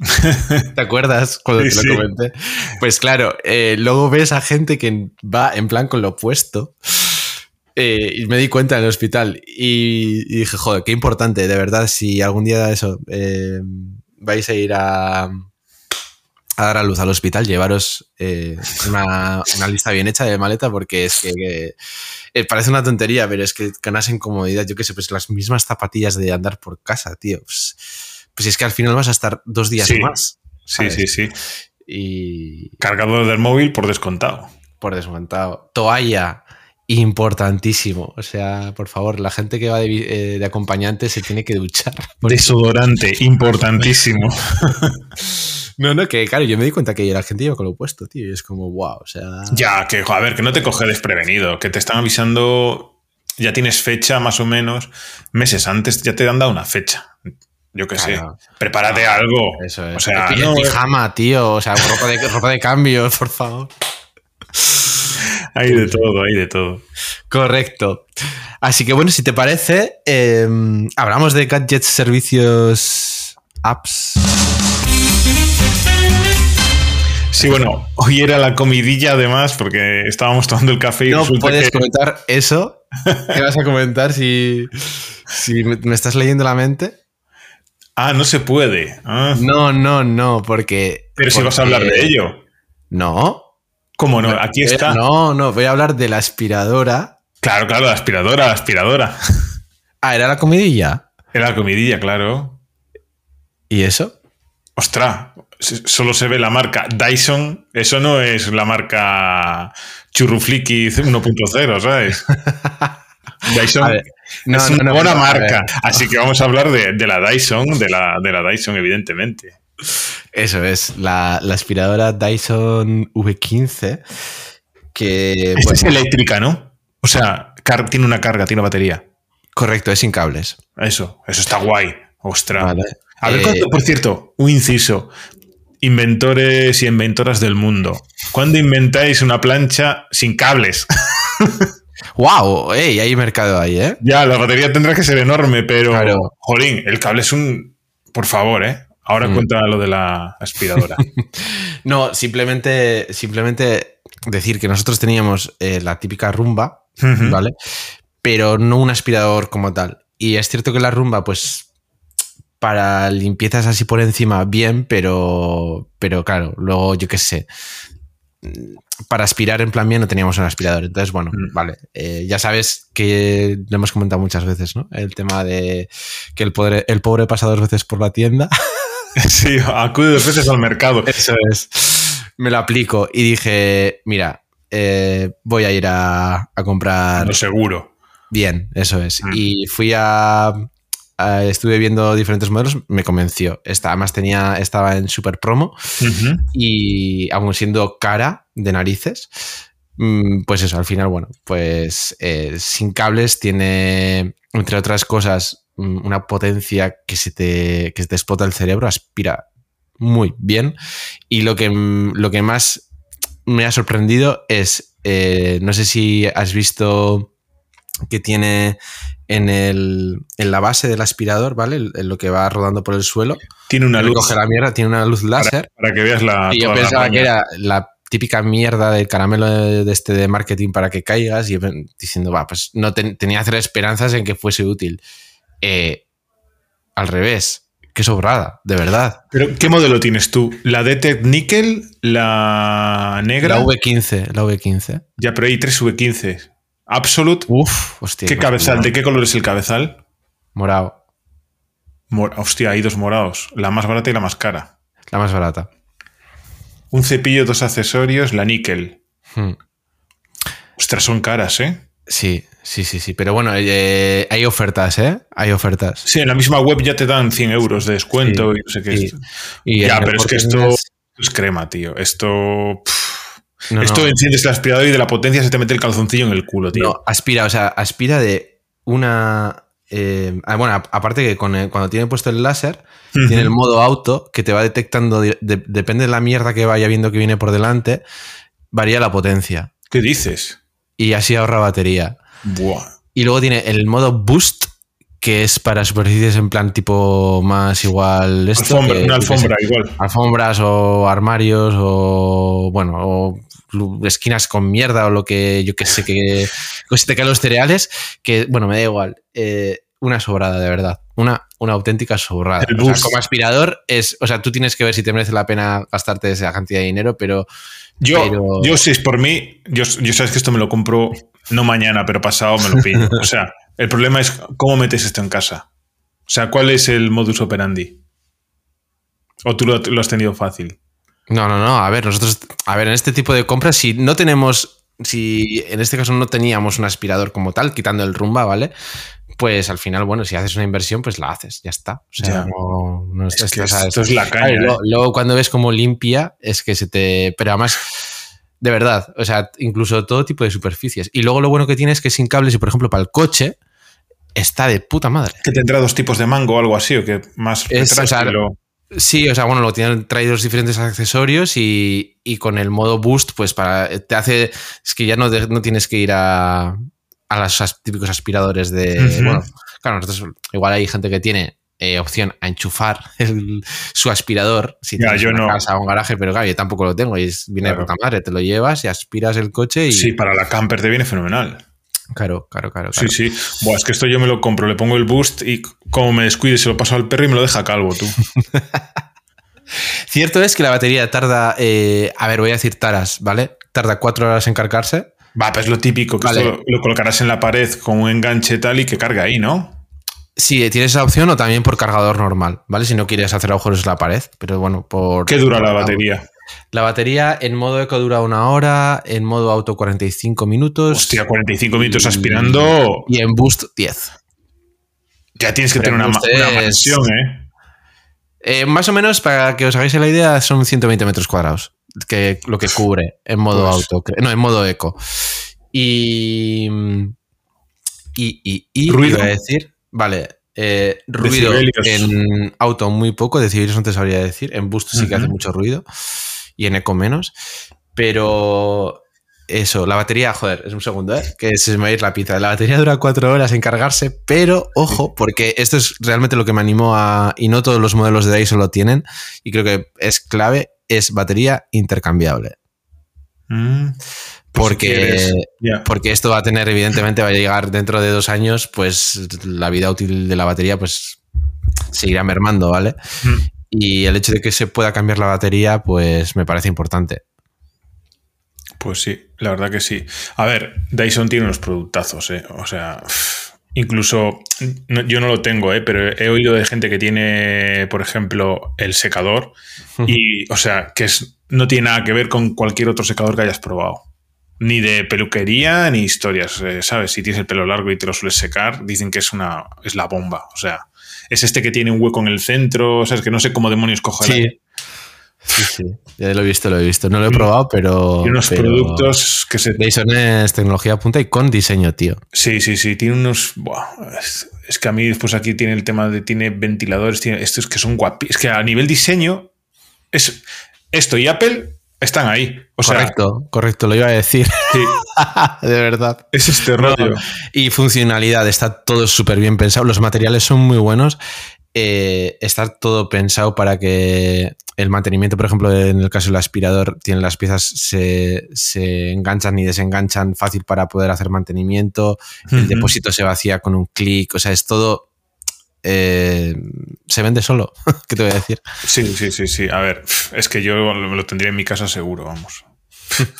¿Te acuerdas cuando Sí, te lo sí. comenté? Pues claro, eh, luego ves a gente que va en plan con lo opuesto. eh, y me di cuenta en el hospital y, y dije, joder, qué importante, de verdad, si algún día eso eh, vais a ir a, a dar a luz al hospital, llevaros eh, una, una lista bien hecha de maleta porque es que, que, eh, parece una tontería, pero es que ganas en comodidad, yo qué sé, pues las mismas zapatillas de andar por casa, tío. Pues, pues es que al final vas a estar dos días Sí. más. Sí, ¿sabes? sí, sí. Y Cargador del móvil por descontado. por desmontado. Toalla, importantísimo. O sea, por favor, la gente que va de, eh, de acompañante se tiene que duchar. Desodorante, importantísimo. No, no, que claro, yo me di cuenta que la gente iba con lo opuesto, tío. Y es como, wow, o sea. Ya, que, a ver, que no te coge desprevenido, que te están avisando, ya tienes fecha más o menos, meses antes ya te han dado una fecha. Yo qué Claro. sé, prepárate algo. Eso es. O sea, El pi- no, el pijama, tío. O sea, ropa de, ropa de cambio, por favor. hay de todo, hay de todo. Correcto. Así que bueno, si te parece, eh, hablamos de gadgets, servicios, apps. Sí, bueno, hoy era la comidilla además, porque estábamos tomando el café y No puedes que... comentar eso. ¿Qué vas a comentar si, si me estás leyendo la mente? Ah, no se puede. Ah, No, no, no, porque. pero si vas a hablar de ello. No. ¿Cómo no? Aquí a- está. No, no, voy a hablar de la aspiradora. Claro, claro, la aspiradora, la aspiradora. Ah, era la comidilla. Era la comidilla, claro. ¿Y eso? Ostras, solo se ve la marca Dyson. Eso no es la marca Churrufliki 1.0, ¿sabes? Dyson A ver, no, es una no, buena no, marca. Así que vamos a hablar de, de la Dyson, de la, de la Dyson, evidentemente. Eso es, la, la aspiradora Dyson V15. Que. Esta es eléctrica, ¿no? O sea, tiene una carga, tiene batería. correcto, es sin cables. Eso, eso está guay. Ostras. Vale. A ver, Eh, ¿cuándo- por cierto, un inciso. Inventores y inventoras del mundo. ¿Cuándo inventáis una plancha sin cables? ¡Wow! ¡Ey! Hay mercado ahí, ¿eh? ya, la batería tendrá que ser enorme, pero. Claro. Jolín, el cable es un. Por favor, ¿eh? Ahora Mm. cuenta lo de la aspiradora. No, simplemente, simplemente decir que nosotros teníamos eh, la típica rumba. ¿vale? Pero no un aspirador como tal. Y es cierto que la rumba, pues, para limpiezas así por encima, bien, pero, pero claro, luego yo qué sé. Para aspirar en plan bien no teníamos un aspirador. Entonces, bueno, Mm. vale. Eh, ya sabes que lo hemos comentado muchas veces, ¿no? El tema de que el pobre, el pobre pasa dos veces por la tienda. Sí, acude dos veces al mercado. Eso es. Me lo aplico y dije, mira, eh, voy a ir a, a comprar Lo seguro. bien, eso es. Mm. Y fui a, a- Estuve viendo diferentes modelos, me convenció. Esta, además tenía, estaba en super promo y aún siendo cara de narices, mm, pues eso, al final, bueno, pues eh, sin cables tiene, entre otras cosas, mm, una potencia que se te, que se te explota el cerebro, aspira muy bien. Y lo que, lo que más me ha sorprendido es, eh, no sé si has visto que tiene en, el, en la base del aspirador, ¿vale? En- lo que va rodando por el suelo. Tiene una luz Recoge la mierda, tiene una luz láser. para que veas la. Y yo toda la pensaba que era la típica mierda del caramelo de, de este de marketing para que caigas y diciendo, va, pues no ten- tenía cero esperanzas en que fuese útil. Eh, al revés, qué sobrada, de verdad. Pero, ¿qué modelo tienes tú? ¿La DT Nickel? ¿La negra? La V15, la V15. Ya, pero hay tres V15. Absolute. Uf, hostia. ¿Qué no, cabezal? ¿De qué color es el cabezal? Morado, Mor- Hostia, hay dos morados. La más barata y la más cara. la más barata. Un cepillo, dos accesorios, la Nickel. Hmm. Ostras, son caras, ¿eh? Sí, sí, sí, sí. Pero bueno, eh, hay ofertas, ¿eh? Hay ofertas. Sí, en la misma web ya te dan 100 euros de descuento Sí, y no sé qué. sí. es. Y Ya, pero es que esto es crema, tío. Esto. pff, no, esto no. enciendes el aspirador y de la potencia se te mete el calzoncillo en el culo, tío. No, aspira, o sea, aspira de una. eh, ah, bueno, aparte que con el- cuando tiene puesto el láser, tiene el modo auto que te va detectando, de- de- depende de la mierda que vaya viendo que viene por delante, varía la potencia. ¿Qué dices? Y así ahorra batería. Buah. Y luego tiene el modo boost, que es para superficies en plan tipo más igual. Esto, Alfombra, que- una alfombra igual. alfombras o armarios o bueno o esquinas con mierda o lo que yo que sé que, que se te caen los cereales que bueno me da igual Eh, una sobrada de verdad una, una auténtica sobrada El O sea, bus. como aspirador es o sea tú tienes que ver si te merece la pena gastarte esa cantidad de dinero pero Yo, Pero- yo si es por mí, yo, yo sabes que esto me lo compro no mañana, pero pasado me lo pillo. O sea, el problema es cómo metes esto en casa. O sea, ¿cuál es el modus operandi? ¿O tú lo, lo has tenido fácil? No, no, no. A ver, nosotros, a ver, en este tipo de compras, si no tenemos, si en este caso no teníamos un aspirador como tal, quitando el rumba, ¿vale? Pues al final, bueno, si haces una inversión, pues la haces, ya está. O sea, no, no Es esto es la caña. luego, ¿eh? luego cuando ves como limpia, es que se te. Pero además, de verdad, o sea, incluso todo tipo de superficies. Y luego lo bueno que tiene es que sin cables, y por ejemplo, para el coche, está de puta madre. ¿Que tendrá dos tipos de mango o algo así? ¿O que más Es, o sea, Sí, o sea, bueno, lo tienen traídos diferentes accesorios y, y con el modo boost, pues para te hace. Es que ya no, no tienes que ir a, a los típicos aspiradores de. Bueno, claro, nosotros igual hay gente que tiene eh, opción a enchufar el- su aspirador si Ya, tienes yo una no. casa o un garaje, pero claro, yo tampoco lo tengo y es, viene Claro. de puta madre. Te lo llevas y aspiras el coche y. Sí, para la camper te viene fenomenal. Claro, claro, claro. Sí, claro. sí. Buah, es que esto yo me lo compro, le pongo el boost y como me descuide se lo paso al perro y me lo deja calvo, tú. Cierto es que la batería tarda. eh, a ver, voy a decir taras, ¿vale? Tarda cuatro horas en cargarse. Va, pues es lo típico, que Vale. esto lo colocarás en la pared con un enganche tal y que carga ahí, ¿no? Sí, tienes esa opción o también por cargador normal, ¿vale? Si no quieres hacer agujeros en la pared, pero bueno, por... ¿Qué dura la batería? La batería en modo eco dura una hora, en modo auto 45 minutos. Hostia, 45 minutos aspirando. Y en boost 10. Ya tienes que Pero tener una, una mansión, ¿eh? Eh, más o menos, para que os hagáis la idea, son 120 metros cuadrados, que lo que cubre en modo Pues- auto, no, en modo eco. Y... Y, y, y ¿Ruido? iba a decir, vale, eh, ruido Decibelios. en auto muy poco, decibelios no te sabría decir, en boost sí que hace mucho ruido y en eco menos, pero eso, la batería, joder, es un segundo, ¿eh? que se me va a ir la pizza. La batería dura cuatro horas en cargarse, pero ojo, porque esto es realmente lo que me animó a. Y no todos los modelos de Dyson lo tienen, y creo que es clave: es batería intercambiable. Mm, pues Porque, ya. porque esto va a tener, evidentemente, va a llegar dentro de dos años, pues la vida útil de la batería, pues seguirá mermando, ¿vale? Mm. Y el hecho de que se pueda cambiar la batería, pues me parece importante. Pues sí, la verdad que sí. A ver, Dyson tiene unos productazos, ¿eh? O sea, incluso no- yo no lo tengo, ¿eh? Pero he oído de gente que tiene, por ejemplo, el secador y, o sea, que es, no tiene nada que ver con cualquier otro secador que hayas probado. Ni de peluquería ni historias, eh, ¿sabes? Si tienes el pelo largo y te lo sueles secar, dicen que es una es la bomba. O sea, es este que tiene un hueco en el centro, ¿sabes? Que no sé cómo demonios cojo el aire. Sí, sí. Ya lo he visto, lo he visto. No lo he probado, pero. Y unos pero productos que se Dyson es tecnología punta y con diseño, tío. Sí, sí, sí, tiene unos. buah, es, es que a mí después aquí tiene el tema de. Tiene ventiladores, tiene estos que son guapi. Es que a nivel diseño, es, esto y Apple están ahí. O sea, correcto, correcto, lo iba a decir. sí, de verdad. es este rollo. Y funcionalidad, está todo súper bien pensado. Los materiales son muy buenos. Eh, está todo pensado para que el mantenimiento, por ejemplo, en el caso del aspirador, tiene las piezas se, se enganchan y desenganchan fácil para poder hacer mantenimiento. El depósito se vacía con un clic. O sea, es todo. Eh, se vende solo. ¿Qué te voy a decir? Sí, sí, sí, sí. A ver, es que yo lo, lo tendría en mi casa seguro, vamos.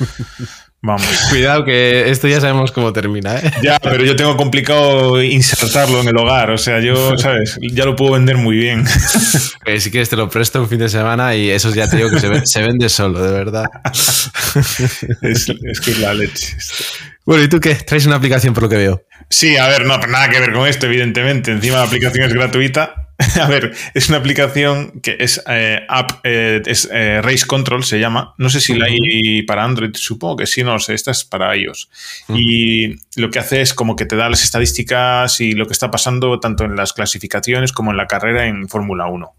Vamos. Cuidado, que esto ya sabemos cómo termina, ¿eh? Ya, pero yo tengo complicado insertarlo en el hogar. O sea, yo, ¿sabes? Ya lo puedo vender muy bien. Eh, si quieres, te lo presto un fin de semana y eso ya te digo que se vende solo, de verdad. Es, es que es la leche. Bueno, ¿y tú qué? Traes una aplicación por lo que veo. Sí, a ver, no, nada que ver con esto, evidentemente. Encima la aplicación es gratuita. A ver, es una aplicación que es eh, app, eh, es eh, Race Control se llama. No sé si la hay para Android, supongo que sí, no lo sé. Esta es para iOS. Y lo que hace es como que te da las estadísticas y lo que está pasando tanto en las clasificaciones como en la carrera en Fórmula 1.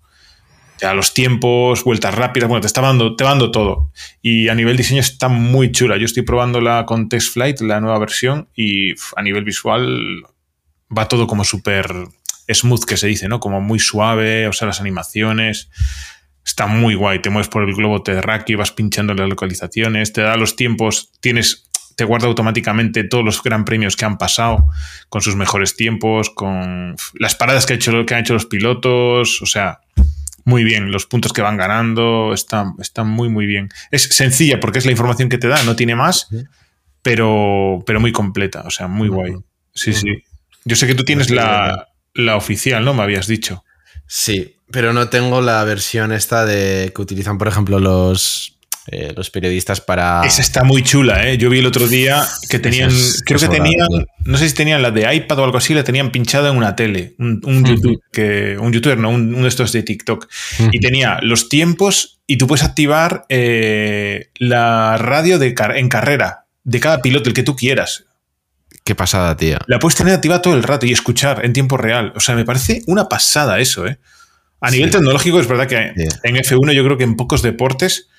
Ya los tiempos, vueltas rápidas, bueno, te está dando, te todo. Y a nivel diseño está muy chula. Yo estoy probándola con Test Flight, la nueva versión, y a nivel visual va todo como súper smooth que se dice, ¿no? Como muy suave, o sea, las animaciones. Está muy guay. Te mueves por el globo terráqueo, vas pinchando las localizaciones, te da los tiempos, tienes, te guarda automáticamente todos los gran premios que han pasado, con sus mejores tiempos, con las paradas que han hecho los pilotos, o sea, muy bien. Los puntos que van ganando, están, están muy, muy bien. Es sencilla porque es la información que te da, no tiene más, pero, pero muy completa, o sea, muy guay. Sí, sí. Yo sé que tú tienes la, la oficial, ¿no? Me habías dicho. Sí, pero no tengo la versión esta de que utilizan, por ejemplo, los, eh, los periodistas para. Esa está muy chula, ¿eh? Yo vi el otro día que tenían. creo que tenían. No sé si tenían la de iPad o algo así, la tenían pinchada en una tele. Un, YouTube, que, un youtuber, no, un, uno de estos de TikTok. Y tenía los tiempos y tú puedes activar eh, la radio de en carrera de cada piloto, el que tú quieras. Qué pasada, tía. La puedes tener activa todo el rato y escuchar en tiempo real. O sea, me parece una pasada eso, ¿eh? A nivel tecnológico, es verdad que en F1 yo creo que en pocos deportes,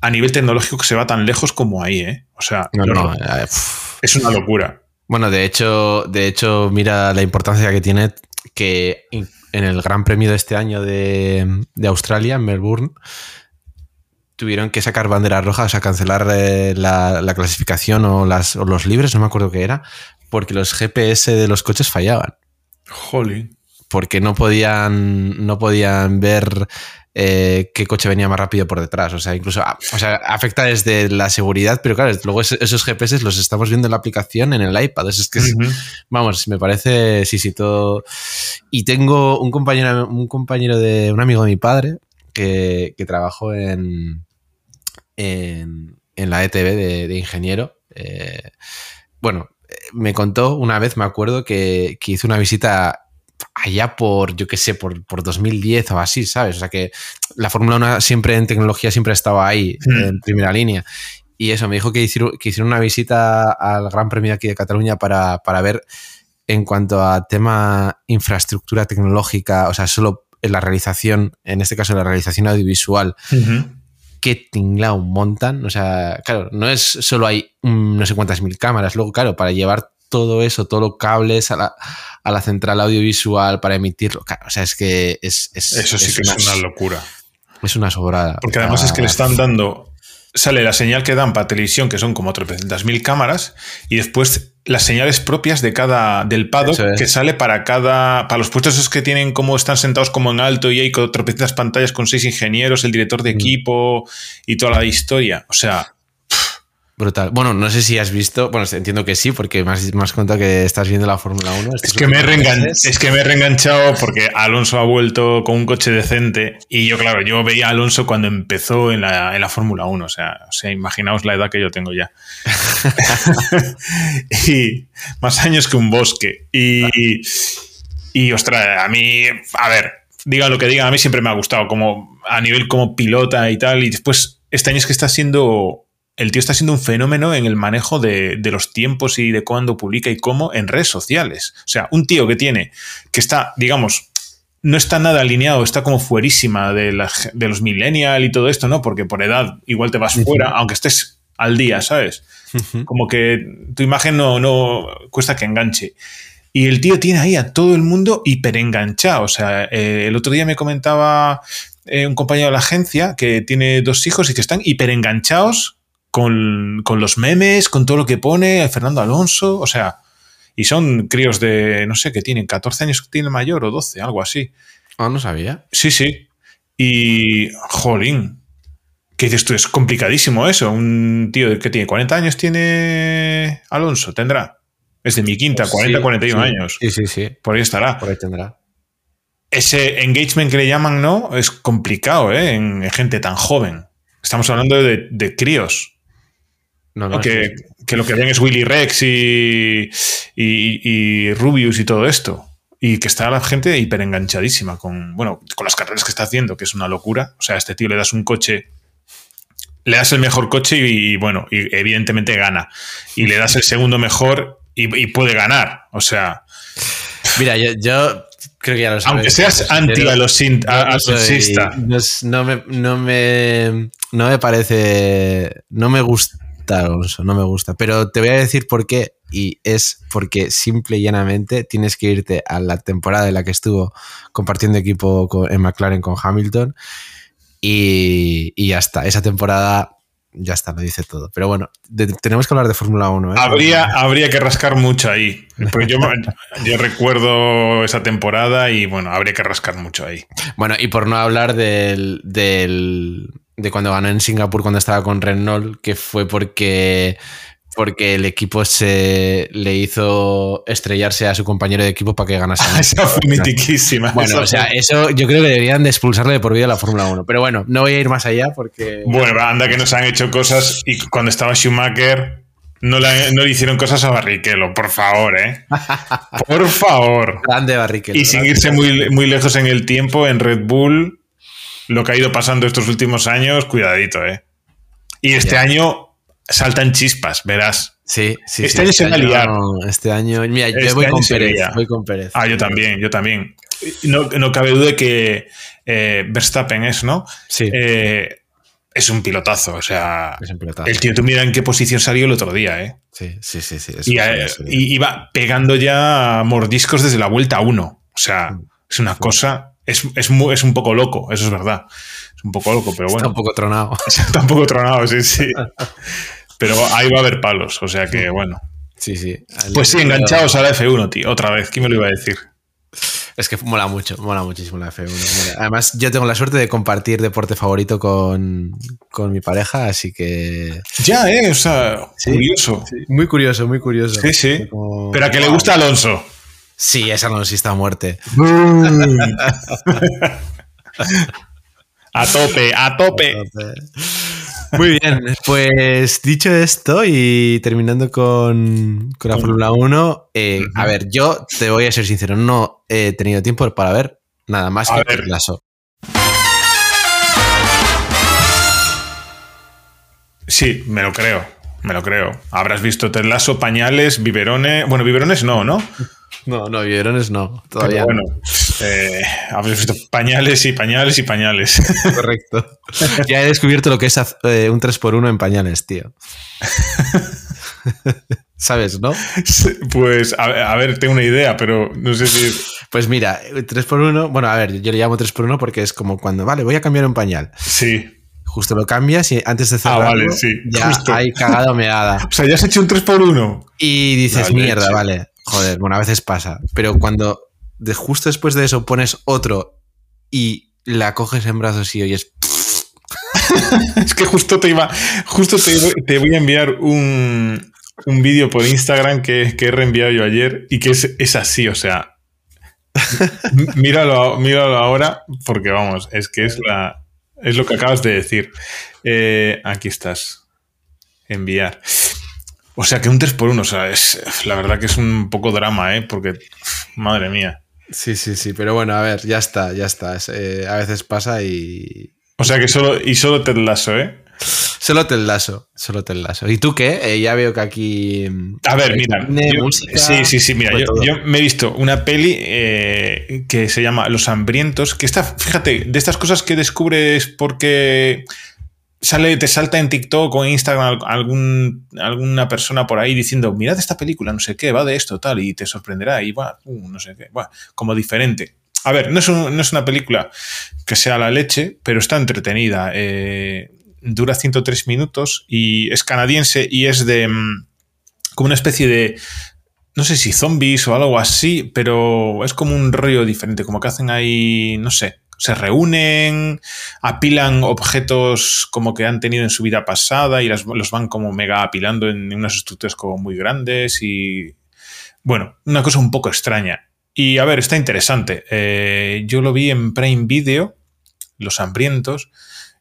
a nivel tecnológico se va tan lejos como ahí, ¿eh? O sea, eh, es una locura. Bueno, de hecho, de hecho, mira la importancia que tiene que en el Gran Premio de este año de, de Australia, en Melbourne, tuvieron que sacar banderas rojas, o sea, cancelar eh, la, clasificación o, las, los libres, no me acuerdo qué era, porque los GPS de los coches fallaban. Holy. Porque no podían, no podían ver eh, qué coche venía más rápido por detrás. O sea, incluso ah, o sea, afecta desde la seguridad, pero claro, luego esos GPS los estamos viendo en la aplicación en el iPad. es que, vamos, me parece, sí, sí, todo. Y tengo un compañero, un compañero de un amigo de mi padre que, que trabajó en, en, la ETV de, ingeniero. Eh, bueno, me contó una vez, me acuerdo, que, hizo una visita allá por, yo qué sé, por, por, 2010 o así, ¿sabes? O sea que la Fórmula 1 siempre en tecnología siempre estaba ahí, hmm. en primera línea. Y eso, me dijo que hicieron, que hicieron una visita al Gran Premio aquí de Cataluña para, ver en cuanto a tema infraestructura tecnológica, o sea, solo en la realización, en este caso en la realización audiovisual, qué tinglao montan. O sea, claro, no es solo hay no sé cuántas mil cámaras, luego, claro, para llevar todo eso, todos los cables a la, a la central audiovisual para emitirlo. Claro, o sea, es que es. eso sí que es una locura. Es una sobrada. Porque además es que le están dando sale la señal que dan para televisión, que son como 300.000 cámaras, y después las señales propias de cada del paddock que sale para cada para los puestos esos que tienen como están sentados como en alto y hay tropecientas pantallas con seis ingenieros, el director de mm. equipo y toda la historia. O sea, Brutal. Bueno, no sé si has visto, bueno, entiendo que sí, porque me has, contado que estás viendo la Fórmula 1. Es que, me es que me he reenganchado porque Alonso ha vuelto con un coche decente y yo, claro, yo veía a Alonso cuando empezó en la, Fórmula 1, o sea, o sea, imaginaos la edad que yo tengo ya. y más años que un bosque. Y, y, ostras, a mí, a ver, diga lo que diga, a mí siempre me ha gustado como a nivel como pilota y tal, y después este año es que está siendo el tío está siendo un fenómeno en el manejo de, los tiempos y de cuándo publica y cómo en redes sociales. O sea, un tío que tiene, que está, digamos, no está nada alineado, está como fuerísima de, los millennial y todo esto, ¿no? Porque por edad igual te vas fuera, aunque estés al día, ¿sabes? Como que tu imagen no, no cuesta que enganche. Y el tío tiene ahí a todo el mundo hiperenganchado. O sea, eh, el otro día me comentaba eh, un compañero de la agencia que tiene dos hijos y que están hiperenganchados con, los memes, con todo lo que pone Fernando Alonso, o sea, y son críos de, no sé, que tienen 14 años que tiene mayor o 12, algo así. Ah, no sabía. Sí, sí. Y, jolín, ¿qué dices tú? Es complicadísimo eso. Un tío que tiene 40 años tiene Alonso, tendrá. Es de mi quinta, 40, 41 años. Sí, sí, sí. Por ahí estará. Por ahí tendrá. Ese engagement que le llaman, ¿no? Es complicado, ¿eh? En gente tan joven. Estamos hablando de, de críos que, lo que ven es Willy Rex y, y, Rubius y todo esto. y que está la gente hiper enganchadísima con, bueno, con las carreras que está haciendo, que es una locura. O sea, a este tío le das un coche, le das el mejor coche y, bueno, y evidentemente gana. Y le das el segundo mejor y, puede ganar. O sea. Mira, yo, creo que ya lo sabes. Aunque seas anti-alonsista. No, no, me, no me parece. No me gusta Alonso, no me gusta. Pero te voy a decir por qué. Y es porque simple y llanamente tienes que irte a la temporada en la que estuvo compartiendo equipo en McLaren con Hamilton. Y, ya está. Esa temporada ya está, lo dice todo. Pero bueno, tenemos que hablar de Fórmula 1. ¿eh? Habría, habría que rascar mucho ahí. yo, yo, recuerdo esa temporada y bueno, habría que rascar mucho ahí. Bueno, y por no hablar del, del de cuando ganó en Singapur cuando estaba con Renault, que fue porque porque el equipo se le hizo estrellarse a su compañero de equipo para que ganase. Esa fue mitiquísima. Bueno, o sea, eso yo creo que deberían de expulsarle de por vida a la Fórmula 1. Pero bueno, no voy a ir más allá porque. Bueno, anda que nos han hecho cosas y cuando estaba Schumacher no le, no le hicieron cosas a Barrichello, por favor, ¿eh? Por favor. Grande Barrichello. Y sin irse muy, muy lejos en el tiempo, en Red Bull lo que ha ido pasando estos últimos años, cuidadito, ¿eh? Y este año saltan chispas, verás. Sí, sí. Este año este se va a liar. Este año, mira, yo este voy, con Pérez, voy, con Pérez, Ah, yo también, yo también. No, no cabe duda de que eh, Verstappen es, ¿no? Sí. Eh, es un pilotazo, o sea, es un pilotazo. el tío, tú mira en qué posición salió el otro día, ¿eh? Sí, sí, sí. sí y, iba pegando ya mordiscos desde la vuelta 1. O sea, es una cosa es, es, es, un poco loco, eso es verdad. Es un poco loco, pero bueno. Está un poco tronado. Está un poco tronado, sí, sí. Pero ahí va a haber palos, o sea que bueno. Sí, sí. Pues sí, enganchados a la F1, tío. Otra vez, ¿quién me lo iba a decir? Es que mola mucho, mola muchísimo la F1. Además, yo tengo la suerte de compartir deporte favorito con, con mi pareja, así que. Ya, ¿eh? O sea, curioso. muy curioso, muy curioso. Sí, sí. Pero a que le gusta Alonso. Sí, esa no está a muerte. a tope, a tope. Muy bien, pues dicho esto y terminando con, la Fórmula 1, eh, a ver, yo te voy a ser sincero, no he tenido tiempo para ver nada más que el. Sí, me lo creo, me lo creo. Habrás visto Lasso, pañales, biberones. Bueno, biberones no, ¿no? No, no, biberones no, todavía. bueno, eh, habéis visto pañales y pañales y pañales. Correcto. Ya he descubierto lo que es eh, un 3x1 en pañales, tío. ¿Sabes, no? Pues, a, ver, tengo una idea, pero no sé si. Pues mira, 3x1, bueno, a ver, yo le llamo 3x1 porque es como cuando, vale, voy a cambiar un pañal. Sí. Justo lo cambias y antes de cerrarlo, ah, vale, sí, ya hay cagada meada. O sea, ya has hecho un 3x1. Y dices, mierda, vale. Joder, bueno, a veces pasa. Pero cuando de justo después de eso pones otro y la coges en brazos y oyes. es que justo te iba. Justo te, voy a enviar un, un vídeo por Instagram que, que, he reenviado yo ayer y que es, es así, o sea. míralo, míralo ahora, porque vamos, es que es la. Es lo que acabas de decir. Eh, aquí estás. Enviar. O sea que un 3 por 1 o sea, es, la verdad que es un poco drama, ¿eh? Porque, madre mía. Sí, sí, sí, pero bueno, a ver, ya está, ya está. Eh, a veces pasa y. O sea que solo, y solo te Lasso, ¿eh? Solo te Lasso, solo te Lasso. ¿Y tú qué? Eh, ya veo que aquí. A ver, mira. sí, sí, sí, mira, yo, me he visto una peli eh, que se llama Los Hambrientos, que está, fíjate, de estas cosas que descubres porque sale, te salta en TikTok o en Instagram algún, alguna persona por ahí diciendo, mirad esta película, no sé qué, va de esto, tal, y te sorprenderá, y va, uh, no sé qué, va, como diferente. A ver, no es, no es, una película que sea la leche, pero está entretenida. Eh, dura 103 minutos y es canadiense y es de mm, como una especie de no sé si zombies o algo así, pero es como un rollo diferente, como que hacen ahí, no sé, se reúnen, apilan objetos como que han tenido en su vida pasada y los van como mega apilando en unas estructuras como muy grandes y bueno, una cosa un poco extraña. Y a ver, está interesante. Eh, yo lo vi en Prime Video, Los Hambrientos,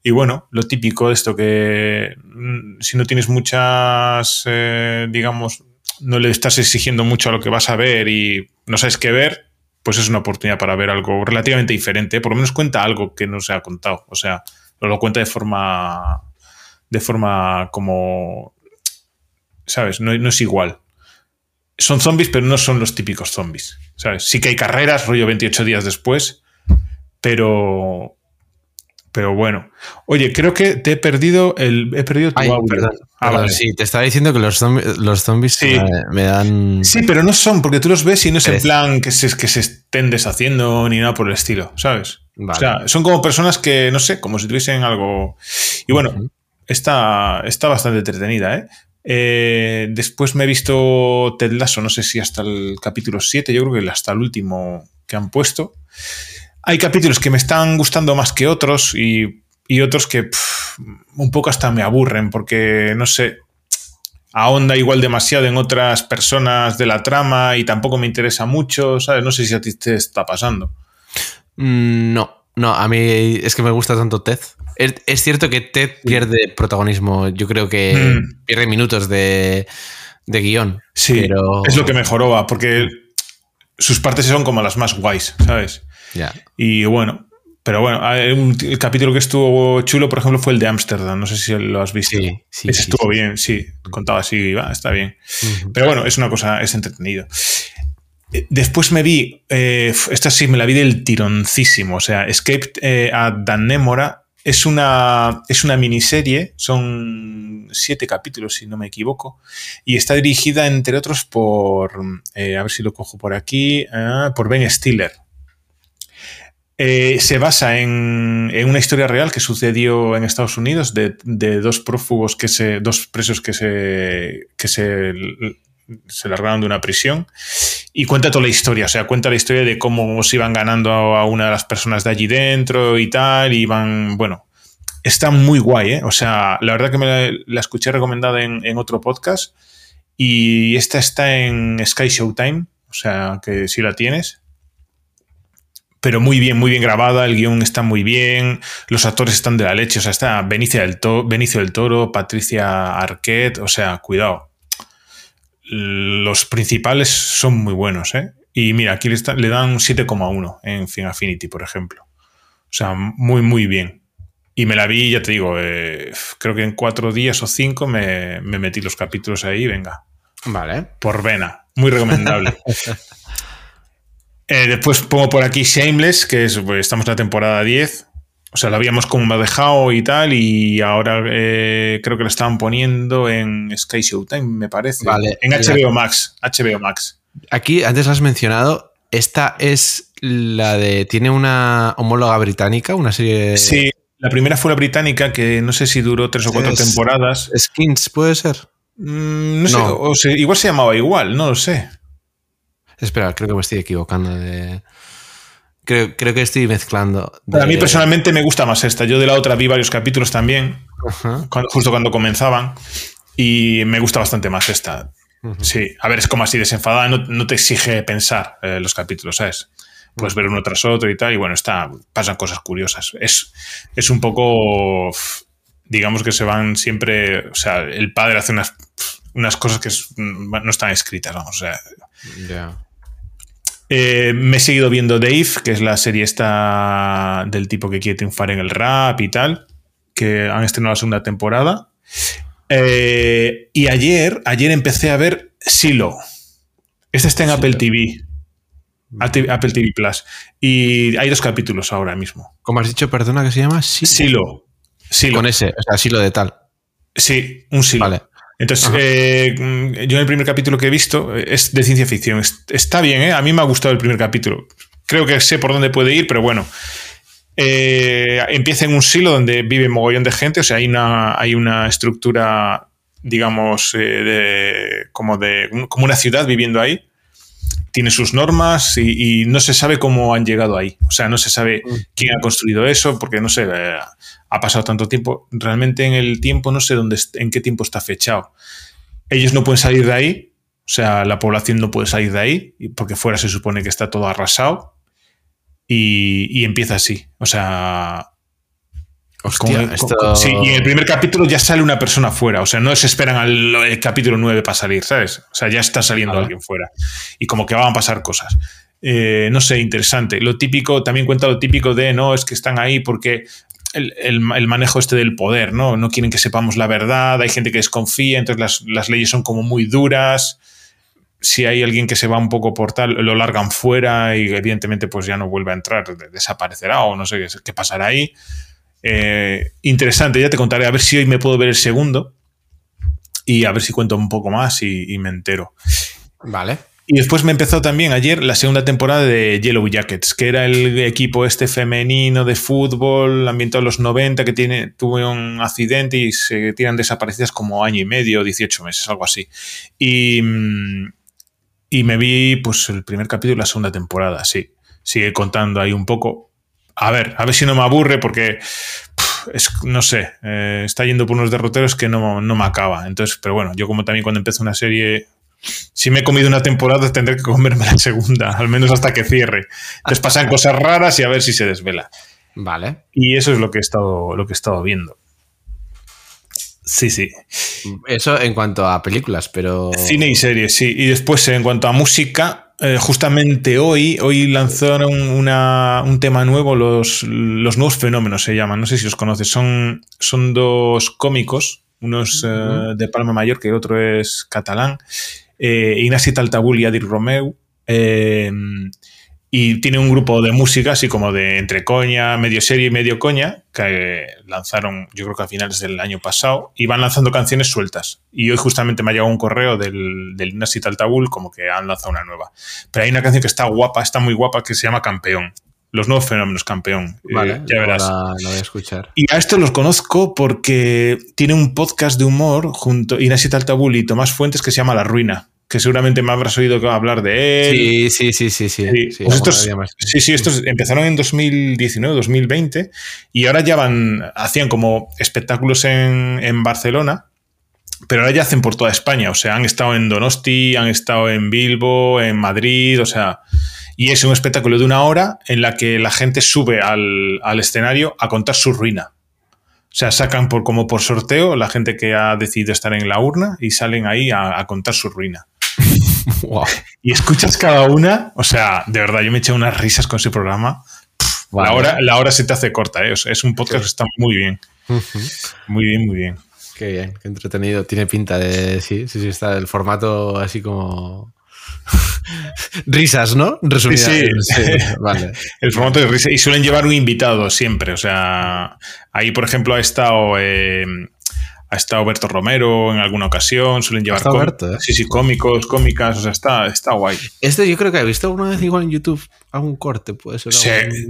y bueno, lo típico de esto que mm, si no tienes muchas, eh, digamos, no le estás exigiendo mucho a lo que vas a ver y no sabes qué ver, pues es una oportunidad para ver algo relativamente diferente. Por lo menos cuenta algo que no se ha contado. O sea, lo cuenta de forma. de forma como. ¿Sabes? No, no es igual. Son zombies, pero no son los típicos zombies. ¿Sabes? Sí que hay carreras, rollo 28 días después, pero pero bueno. Oye, creo que te he perdido el. He perdido tu Ay, audio. perdón, Ah, perdón, vale. Sí, te estaba diciendo que los, zombi- los zombies Sí. me, me dan. Sí, pero no son, porque tú los ves y no es en plan que se, que se estén deshaciendo ni nada por el estilo, ¿sabes? Vale. O sea, son como personas que, no sé, como si tuviesen algo. Y bueno, está bastante entretenida, ¿eh? Eh, Después me he visto Ted Lasso, no sé si hasta el capítulo 7, yo creo que hasta el último que han puesto. Hay capítulos que me están gustando más que otros y, y otros que pff, un poco hasta me aburren porque, no sé, ahonda igual demasiado en otras personas de la trama y tampoco me interesa mucho, ¿sabes? No sé si a ti te está pasando. Mm, No, no, a mí es que me gusta tanto Ted. Es, es cierto que Ted pierde protagonismo. Yo creo que Mm. pierde minutos de, de guion. Sí, pero... es lo que mejoró, porque sus partes son como las más guays, ¿sabes? Y bueno, pero bueno, un- el capítulo que estuvo chulo, por ejemplo, fue el de Ámsterdam. No sé si lo has visto. Sí, sí, Ese sí, estuvo bien, sí. Contaba así, va, está bien. Pero bueno, es una cosa, es entretenido. Eh, Después me vi, eh, esta sí me la vi del tironcísimo, o sea, Escape eh, a Danemora es una, es una miniserie, son siete capítulos si no me equivoco, y está dirigida entre otros por, eh, a ver si lo cojo por aquí, ah, por Ben Stiller. Eh, se basa en, una historia real que sucedió en Estados Unidos de, de dos prófugos que se, dos presos que se, que se, se largaron de una prisión y cuenta toda la historia, o sea, cuenta la historia de cómo se iban ganando a una de las personas de allí dentro y tal, y van, bueno, está muy guay, ¿eh? O sea, la verdad que me la, escuché recomendada en, en otro podcast y esta está en Sky Showtime, o sea, que si la tienes pero muy bien, muy bien grabada, el guion está muy bien, los actores están de la leche, o sea, está Benicio del, To- Benicio del Toro, Patricia Arquette, o sea, cuidado. Los principales son muy buenos, ¿eh? Y mira, aquí le, está- le dan un 7,1 en Fin Affinity, por ejemplo. O sea, muy, muy bien. Y me la vi, ya te digo, eh, creo que en cuatro días o cinco me, me metí los capítulos ahí, venga, Vale. por vena. Muy recomendable. Eh, después pongo por aquí Shameless, que es, pues, estamos en la temporada 10. O sea, la habíamos como dejado y tal, y ahora eh, creo que la estaban poniendo en Sky Showtime, me parece. Vale. En HBO Max. HBO Max. Aquí, antes has mencionado, esta es la de. Tiene una homóloga británica, una serie. Sí, la primera fue la británica, que no sé si duró tres o cuatro Es- temporadas. Skins, puede ser. Mm, no sé, No. o se- igual se llamaba igual, no lo sé. Espera, creo que me estoy equivocando de. Creo, creo que estoy mezclando. Pero a mí personalmente me gusta más esta. Yo de la otra vi varios capítulos también. Cuando- justo cuando comenzaban. Y me gusta bastante más esta. Sí, a ver, es como así desenfadada, no, no te exige pensar eh, los capítulos, ¿sabes? Puedes ver uno tras otro y tal, y bueno, está, pasan cosas curiosas. Es, es un poco, digamos que se van siempre, o sea, el padre hace unas, unas cosas que es- no están escritas, vamos, o sea, Ya. Eh, me he seguido viendo Dave, que es la serie esta del tipo que quiere triunfar en el rap y tal, que han estrenado la segunda temporada. Eh, y ayer, ayer empecé a ver Silo. Este está en Apple TV. Apple TV Plus. Y hay dos capítulos ahora mismo. ¿Cómo has dicho, perdona, que se llama? Silo. Silo. Con ese, o sea, silo de tal. Sí, un Silo. Vale. Entonces, eh, mm, yo en el primer capítulo que he visto eh, es de ciencia ficción. Es- Está bien, ¿eh? A mí me ha gustado el primer capítulo. Creo que sé por dónde puede ir, pero bueno. Eh, empieza en un silo donde vive mogollón de gente, o sea, hay una, hay una estructura, digamos, eh, de, como, de, como una ciudad viviendo ahí. Tiene sus normas y, y no se sabe cómo han llegado ahí. O sea, no se sabe quién ha construido eso, porque no sé, eh, ha pasado tanto tiempo. Realmente en el tiempo no sé dónde, en qué tiempo está fechado. Ellos no pueden salir de ahí, o sea, la población no puede salir de ahí, porque fuera se supone que está todo arrasado. Y, y empieza así. O sea. Hostia, esto- sí, y en el primer capítulo ya sale una persona fuera. O sea, no se esperan al el capítulo 9 para salir, ¿sabes? O sea, ya está saliendo alguien fuera. Y como que van a pasar cosas. eh, no sé, interesante. Lo típico, también cuenta lo típico de, no, es que están ahí porque el, manejo este del poder, ¿no? No quieren que sepamos la verdad, hay gente que desconfía, entonces las, leyes son como muy duras. Si hay alguien que se va un poco por tal, lo largan fuera y evidentemente pues ya no vuelve a entrar, desaparecerá o no sé qué, pasará ahí. Eh, interesante, ya te contaré a ver si hoy me puedo ver el segundo y a ver si cuento un poco más y, y me entero. Vale. Y después me empezó también ayer la segunda temporada de Yellow Jackets, que era el equipo este femenino de fútbol ambientado en los 90 que tiene, tuvo un accidente y se tiran desaparecidas como año y medio, 18 meses, algo así. Y, y me vi pues el primer capítulo de la segunda temporada, sí. Sigue contando ahí un poco. A ver, a ver si no me aburre porque es, no sé, eh, está yendo por unos derroteros que no, no me acaba. Entonces, pero bueno, yo como también cuando empiezo una serie si me he comido una temporada, tendré que comerme la segunda, al menos hasta que cierre. Entonces pasan cosas raras y a ver si se desvela. Vale. Y eso es lo que he estado, lo que he estado viendo. Sí, sí. Eso en cuanto a películas, pero. Cine y series, sí. Y después, en cuanto a música, eh, justamente hoy, hoy lanzaron un tema nuevo, los, los, nuevos fenómenos se llaman. No sé si los conoces. Son, son dos cómicos, uno es eh, de Palma Mayor, que el otro es catalán eh, Ignasi Taltabul y Adir Romeu. Eh, y tiene un grupo de música, así como de entre coña, medio serie y medio coña, que lanzaron, yo creo que a finales del año pasado, y van lanzando canciones sueltas. Y hoy justamente me ha llegado un correo del, del Ignasi Taltabul, como que han lanzado una nueva. Pero hay una canción que está guapa, está muy guapa, que se llama Campeón. Los nuevos fenómenos, campeón. Eh, vale, ya verás. Lo voy a escuchar. Y a esto los conozco porque tiene un podcast de humor junto Ignasi Taltabul y Tomás Fuentes que se llama La Ruina que seguramente me habrás oído hablar de él. Sí, sí, sí, sí. Sí, sí, pues estos, sí, estos empezaron en 2019, 2020 y ahora ya van, hacían como espectáculos en, en, Barcelona, pero ahora ya hacen por toda España. O sea, han estado en Donosti, han estado en Bilbo, en Madrid, o sea, y es un espectáculo de una hora en la que la gente sube al, al escenario a contar su ruina. O sea, sacan por, como por sorteo la gente que ha decidido estar en la urna y salen ahí a, a contar su ruina. Y escuchas cada una, o sea, de verdad, yo me eché unas risas con ese programa. la, hora, la hora se te hace corta, ¿eh? es un podcast que está muy bien. Muy bien, muy bien. Qué bien, qué entretenido. Tiene pinta de. Sí, sí, sí, está el formato así como. risas, ¿no? Resumidas. Sí, vale. El formato de risas. Y suelen llevar un invitado siempre. O sea, ahí, por ejemplo, ha estado. Eh, ha estado Berto Romero en alguna ocasión, suelen llevar ¿eh? sí, sí, cómicos, cómicas, o sea, está, está guay. Este yo creo que he visto alguna vez igual en YouTube algún corte, puede ser.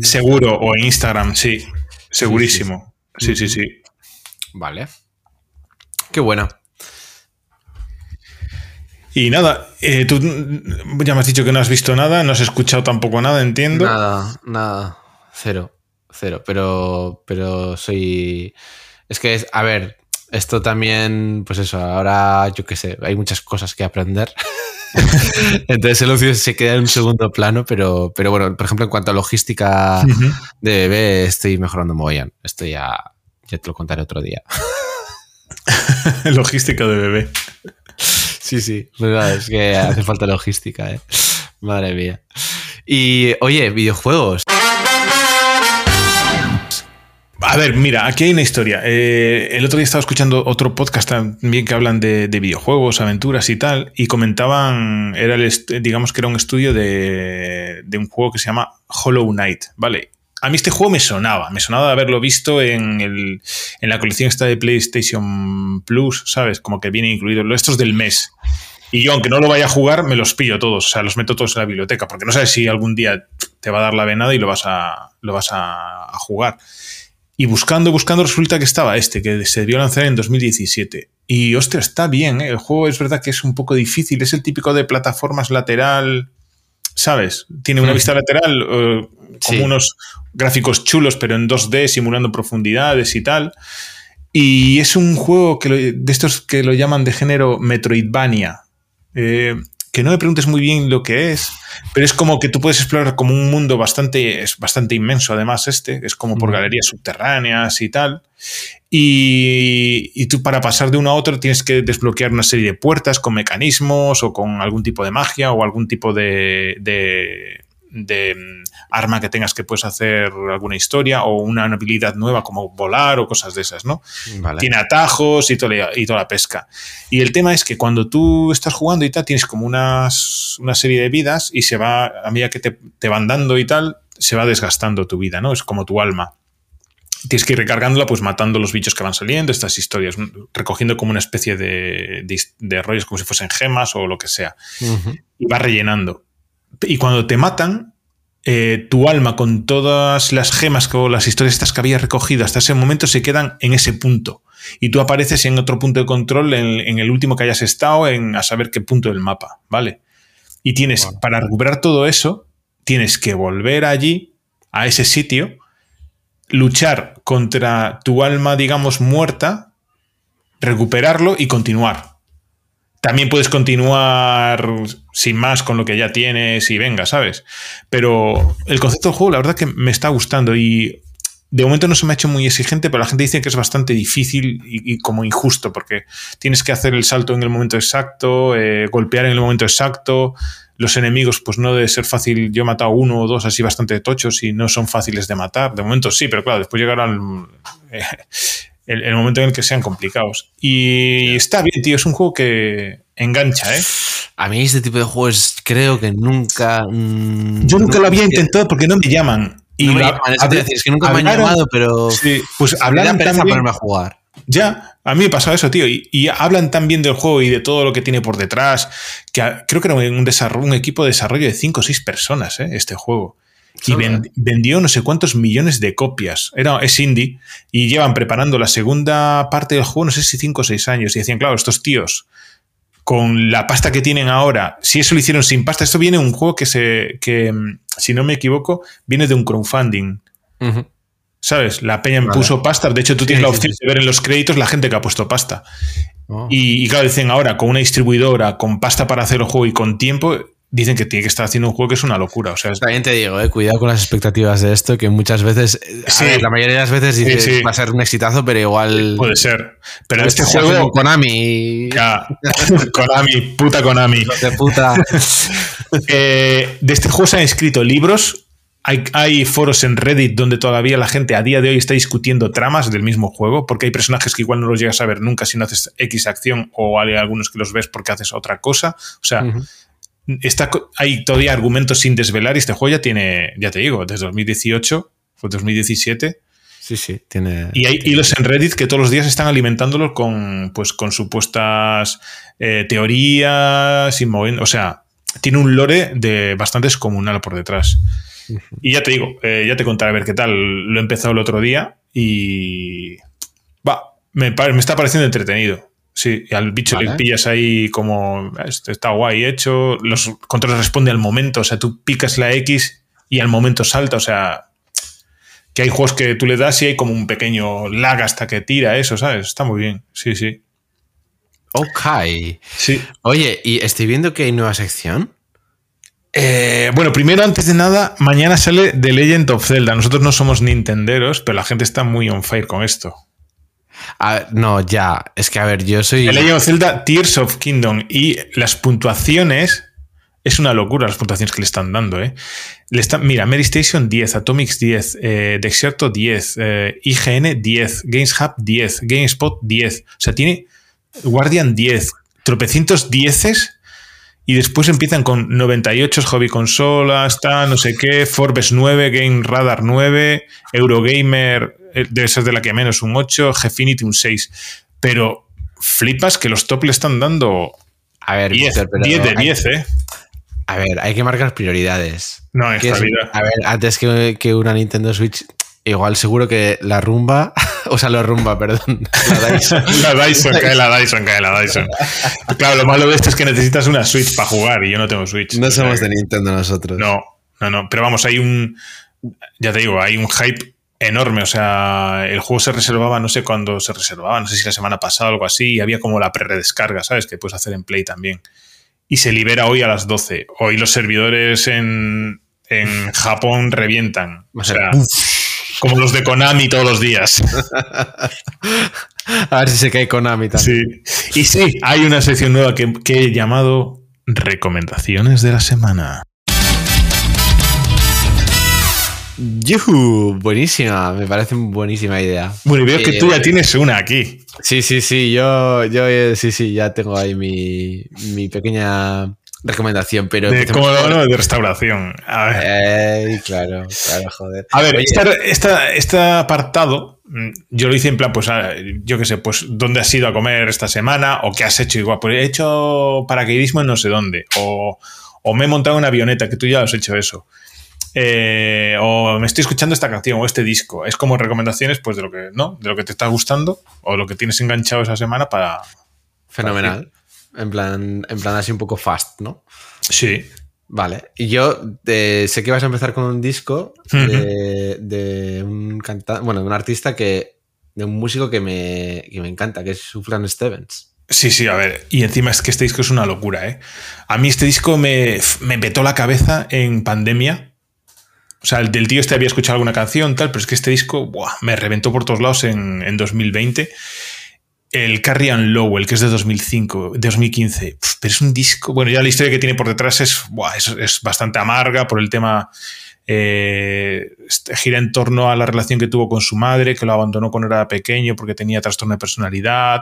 Seguro, o en Instagram, sí, segurísimo. Sí, sí, sí. Vale. Qué buena. Y nada, eh, tú ya me has dicho que no has visto nada, no has escuchado tampoco nada, entiendo. Nada, nada, cero, cero, pero, pero soy... Es que, es, a ver, esto también, pues eso, ahora yo qué sé, hay muchas cosas que aprender. Entonces el ocio se queda en un segundo plano, pero, pero bueno, por ejemplo, en cuanto a logística de bebé, estoy mejorando mogollón. Esto ya, ya te lo contaré otro día. logística de bebé. Sí, sí, es que hace falta logística, ¿eh? Madre mía. Y oye, videojuegos. A ver, mira, aquí hay una historia. Eh, el otro día estaba escuchando otro podcast también que hablan de, videojuegos, aventuras y tal, y comentaban, era el digamos que era un estudio de, un juego que se llama Hollow Knight, ¿vale? A mí este juego me sonaba, me sonaba de haberlo visto en, el, en la colección esta de PlayStation Plus, ¿sabes? Como que viene incluido estos del mes. Y yo, aunque no lo vaya a jugar, me los pillo todos, o sea, los meto todos en la biblioteca, porque no sabes si algún día te va a dar la venada y lo vas a, lo vas a jugar. Y buscando, buscando, resulta que estaba este, que se debió lanzar en 2017. Y ostras, está bien, ¿eh? el juego es verdad que es un poco difícil, es el típico de plataformas lateral, ¿sabes? Tiene una vista lateral, eh, como unos gráficos chulos, pero en 2D, simulando profundidades y tal. Y es un juego que de estos que lo llaman de género Metroidvania. Eh, que no me preguntes muy bien lo que es, pero es como que tú puedes explorar como un mundo bastante, es bastante inmenso además este, es como por galerías subterráneas y tal. Y, tú para pasar de uno a otro tienes que desbloquear una serie de puertas con mecanismos o con algún tipo de magia o algún tipo de, de arma que tengas que puedes hacer alguna historia o una habilidad nueva como volar o cosas de esas, ¿no? Vale. Tiene atajos y toda, y toda la pesca. Y el tema es que cuando tú estás jugando y tal, tienes como unas, una serie de vidas y se va, a medida que te, te van dando y tal, se va desgastando tu vida, ¿no? Es como tu alma tienes que ir recargándola, pues matando los bichos que van saliendo, estas historias, recogiendo como una especie de, de, de rollos como si fuesen gemas o lo que sea. Uh -huh. Y va rellenando. Y cuando te matan, eh, tu alma con todas las gemas o las historias estas que habías recogido hasta ese momento se quedan en ese punto. Y tú apareces en otro punto de control, en, en el último que hayas estado, en a saber qué punto del mapa, ¿vale? Y tienes, bueno. para recuperar todo eso, tienes que volver allí, a ese sitio, luchar contra tu alma, digamos, muerta, recuperarlo y continuar. También puedes continuar sin más con lo que ya tienes y venga, ¿sabes? Pero el concepto del juego, la verdad que me está gustando y de momento no se me ha hecho muy exigente, pero la gente dice que es bastante difícil y, como injusto, porque tienes que hacer el salto en el momento exacto, eh, golpear en el momento exacto, los enemigos, pues no debe ser fácil. Yo he matado uno o dos así bastante tochos y no son fáciles de matar. De momento sí, pero claro, después llegarán eh, el, el, momento en el que sean complicados. Y está bien, tío. Es un juego que engancha, ¿eh? A mí este tipo de juegos creo que nunca. Mmm, Yo nunca, nunca, lo había intentado porque no me llaman. Y no me llaman, es, decir, es que nunca hablaron, me han llamado, pero. Sí, pues hablaron también, ponerme a jugar. Ya, a mí me pasaba eso, tío. Y, y, hablan tan bien del juego y de todo lo que tiene por detrás, que a, creo que era un, desarrollo, un equipo de desarrollo de 5 o 6 personas, ¿eh? este juego. Y ven, vendió no sé cuántos millones de copias. Era, es indie. Y llevan preparando la segunda parte del juego, no sé si 5 o 6 años. Y decían, claro, estos tíos, con la pasta que tienen ahora, si eso lo hicieron sin pasta, esto viene de un juego que se. que, si no me equivoco, viene de un crowdfunding. Uh -huh. ¿Sabes? La peña me vale. puso pasta. De hecho, tú tienes sí, la opción sí, sí. de ver en los créditos la gente que ha puesto pasta. Oh. Y, y, claro, dicen ahora, con una distribuidora, con pasta para hacer el juego y con tiempo, dicen que tiene que estar haciendo un juego que es una locura. O sea, es... También te digo, eh, cuidado con las expectativas de esto, que muchas veces, sí. ver, la mayoría de las veces dices, sí, va a ser un exitazo, pero igual. Puede ser. Pero este juego. Konami. Ya. Konami, puta Konami. De puta. eh, de este juego se han escrito libros hay, hay, foros en Reddit donde todavía la gente a día de hoy está discutiendo tramas del mismo juego, porque hay personajes que igual no los llegas a ver nunca si no haces X acción, o hay algunos que los ves porque haces otra cosa. O sea, uh -huh. Está, hay todavía argumentos sin desvelar y este juego ya tiene, ya te digo, desde 2018, fue 2017. Sí, sí, tiene. Y hay tiene... hilos en Reddit que todos los días están alimentándolo con, pues, con supuestas eh, teorías y moviendo. O sea, tiene un lore de bastante descomunal por detrás. Y ya te digo, eh, ya te contaré a ver qué tal. Lo he empezado el otro día y. Va, me, me está pareciendo entretenido. Sí, y al bicho vale. le pillas ahí como. Está guay hecho. Los controles responden al momento. O sea, tú picas la X y al momento salta. O sea, que hay juegos que tú le das y hay como un pequeño lag hasta que tira eso, ¿sabes? Está muy bien. Sí, sí. Ok. Sí. Oye, y estoy viendo que hay nueva sección. Eh, bueno, primero, antes de nada, mañana sale The Legend of Zelda. Nosotros no somos nintenderos, pero la gente está muy on fire con esto. Ah, no, ya. Es que, a ver, yo soy. The Legend of Zelda Tears of Kingdom. Y las puntuaciones. Es una locura las puntuaciones que le están dando, ¿eh? Le están, mira, Mary Station 10, Atomics 10, eh, Dexerto 10, eh, IGN 10, Games Hub 10, GameSpot 10. O sea, tiene Guardian 10, tropecientos dieces y después empiezan con 98 hobby consolas, no sé qué, Forbes 9, Game Radar 9, Eurogamer debe ser de la que menos un 8, Gfinity un 6. Pero flipas que los top le están dando a ver, 10, Peter, 10 de hay, 10, ¿eh? A ver, hay que marcar prioridades. No, en esta vida. A ver, antes que, que una Nintendo Switch Igual seguro que la rumba, o sea, la rumba, perdón. La Dyson. la Dyson, cae la Dyson, cae la Dyson. Claro, lo malo de esto es que necesitas una Switch para jugar y yo no tengo Switch. No somos de Nintendo nosotros. No, no, no. Pero vamos, hay un. Ya te digo, hay un hype enorme. O sea, el juego se reservaba, no sé cuándo se reservaba, no sé si la semana pasada o algo así, y había como la pre-redescarga, ¿sabes? Que puedes hacer en Play también. Y se libera hoy a las 12. Hoy los servidores en, en Japón revientan. O sea. Como los de Konami todos los días. A ver si se cae Konami también. Sí. Y sí, hay una sección nueva que, que he llamado Recomendaciones de la semana. Yuhu, buenísima, me parece buenísima idea. Bueno, y veo que tú ya tienes una aquí. Sí, sí, sí, yo, yo eh, sí, sí, ya tengo ahí mi, mi pequeña recomendación, pero... De, como de restauración. A ver. Eh, claro, claro, joder. A ver, este, esta, este apartado, mm, yo lo hice en plan, pues, yo qué sé, pues, ¿dónde has ido a comer esta semana? ¿O qué has hecho? Igual, pues he hecho paracaidismo en no sé dónde. O, o me he montado una avioneta, que tú ya has hecho eso. Eh, o me estoy escuchando esta canción o este disco. Es como recomendaciones, pues, de lo que, ¿no? De lo que te está gustando o lo que tienes enganchado esa semana para. Fenomenal. Para en plan, en plan así un poco fast, ¿no? Sí. Vale. Y yo eh, sé que vas a empezar con un disco de, de un cantante, bueno, de un artista que. de un músico que me, que me encanta, que es Sufran Stevens. Sí, sí, a ver, y encima es que este disco es una locura, ¿eh? A mí este disco me, me petó la cabeza en pandemia, o sea, el del tío este había escuchado alguna canción, tal, pero es que este disco buah, me reventó por todos lados en, en 2020. El Carrie and Lowell, que es de 2005, de 2015. pero es un disco. Bueno, ya la historia que tiene por detrás es, buah, es, es, bastante amarga por el tema. Eh, gira en torno a la relación que tuvo con su madre, que lo abandonó cuando era pequeño porque tenía trastorno de personalidad.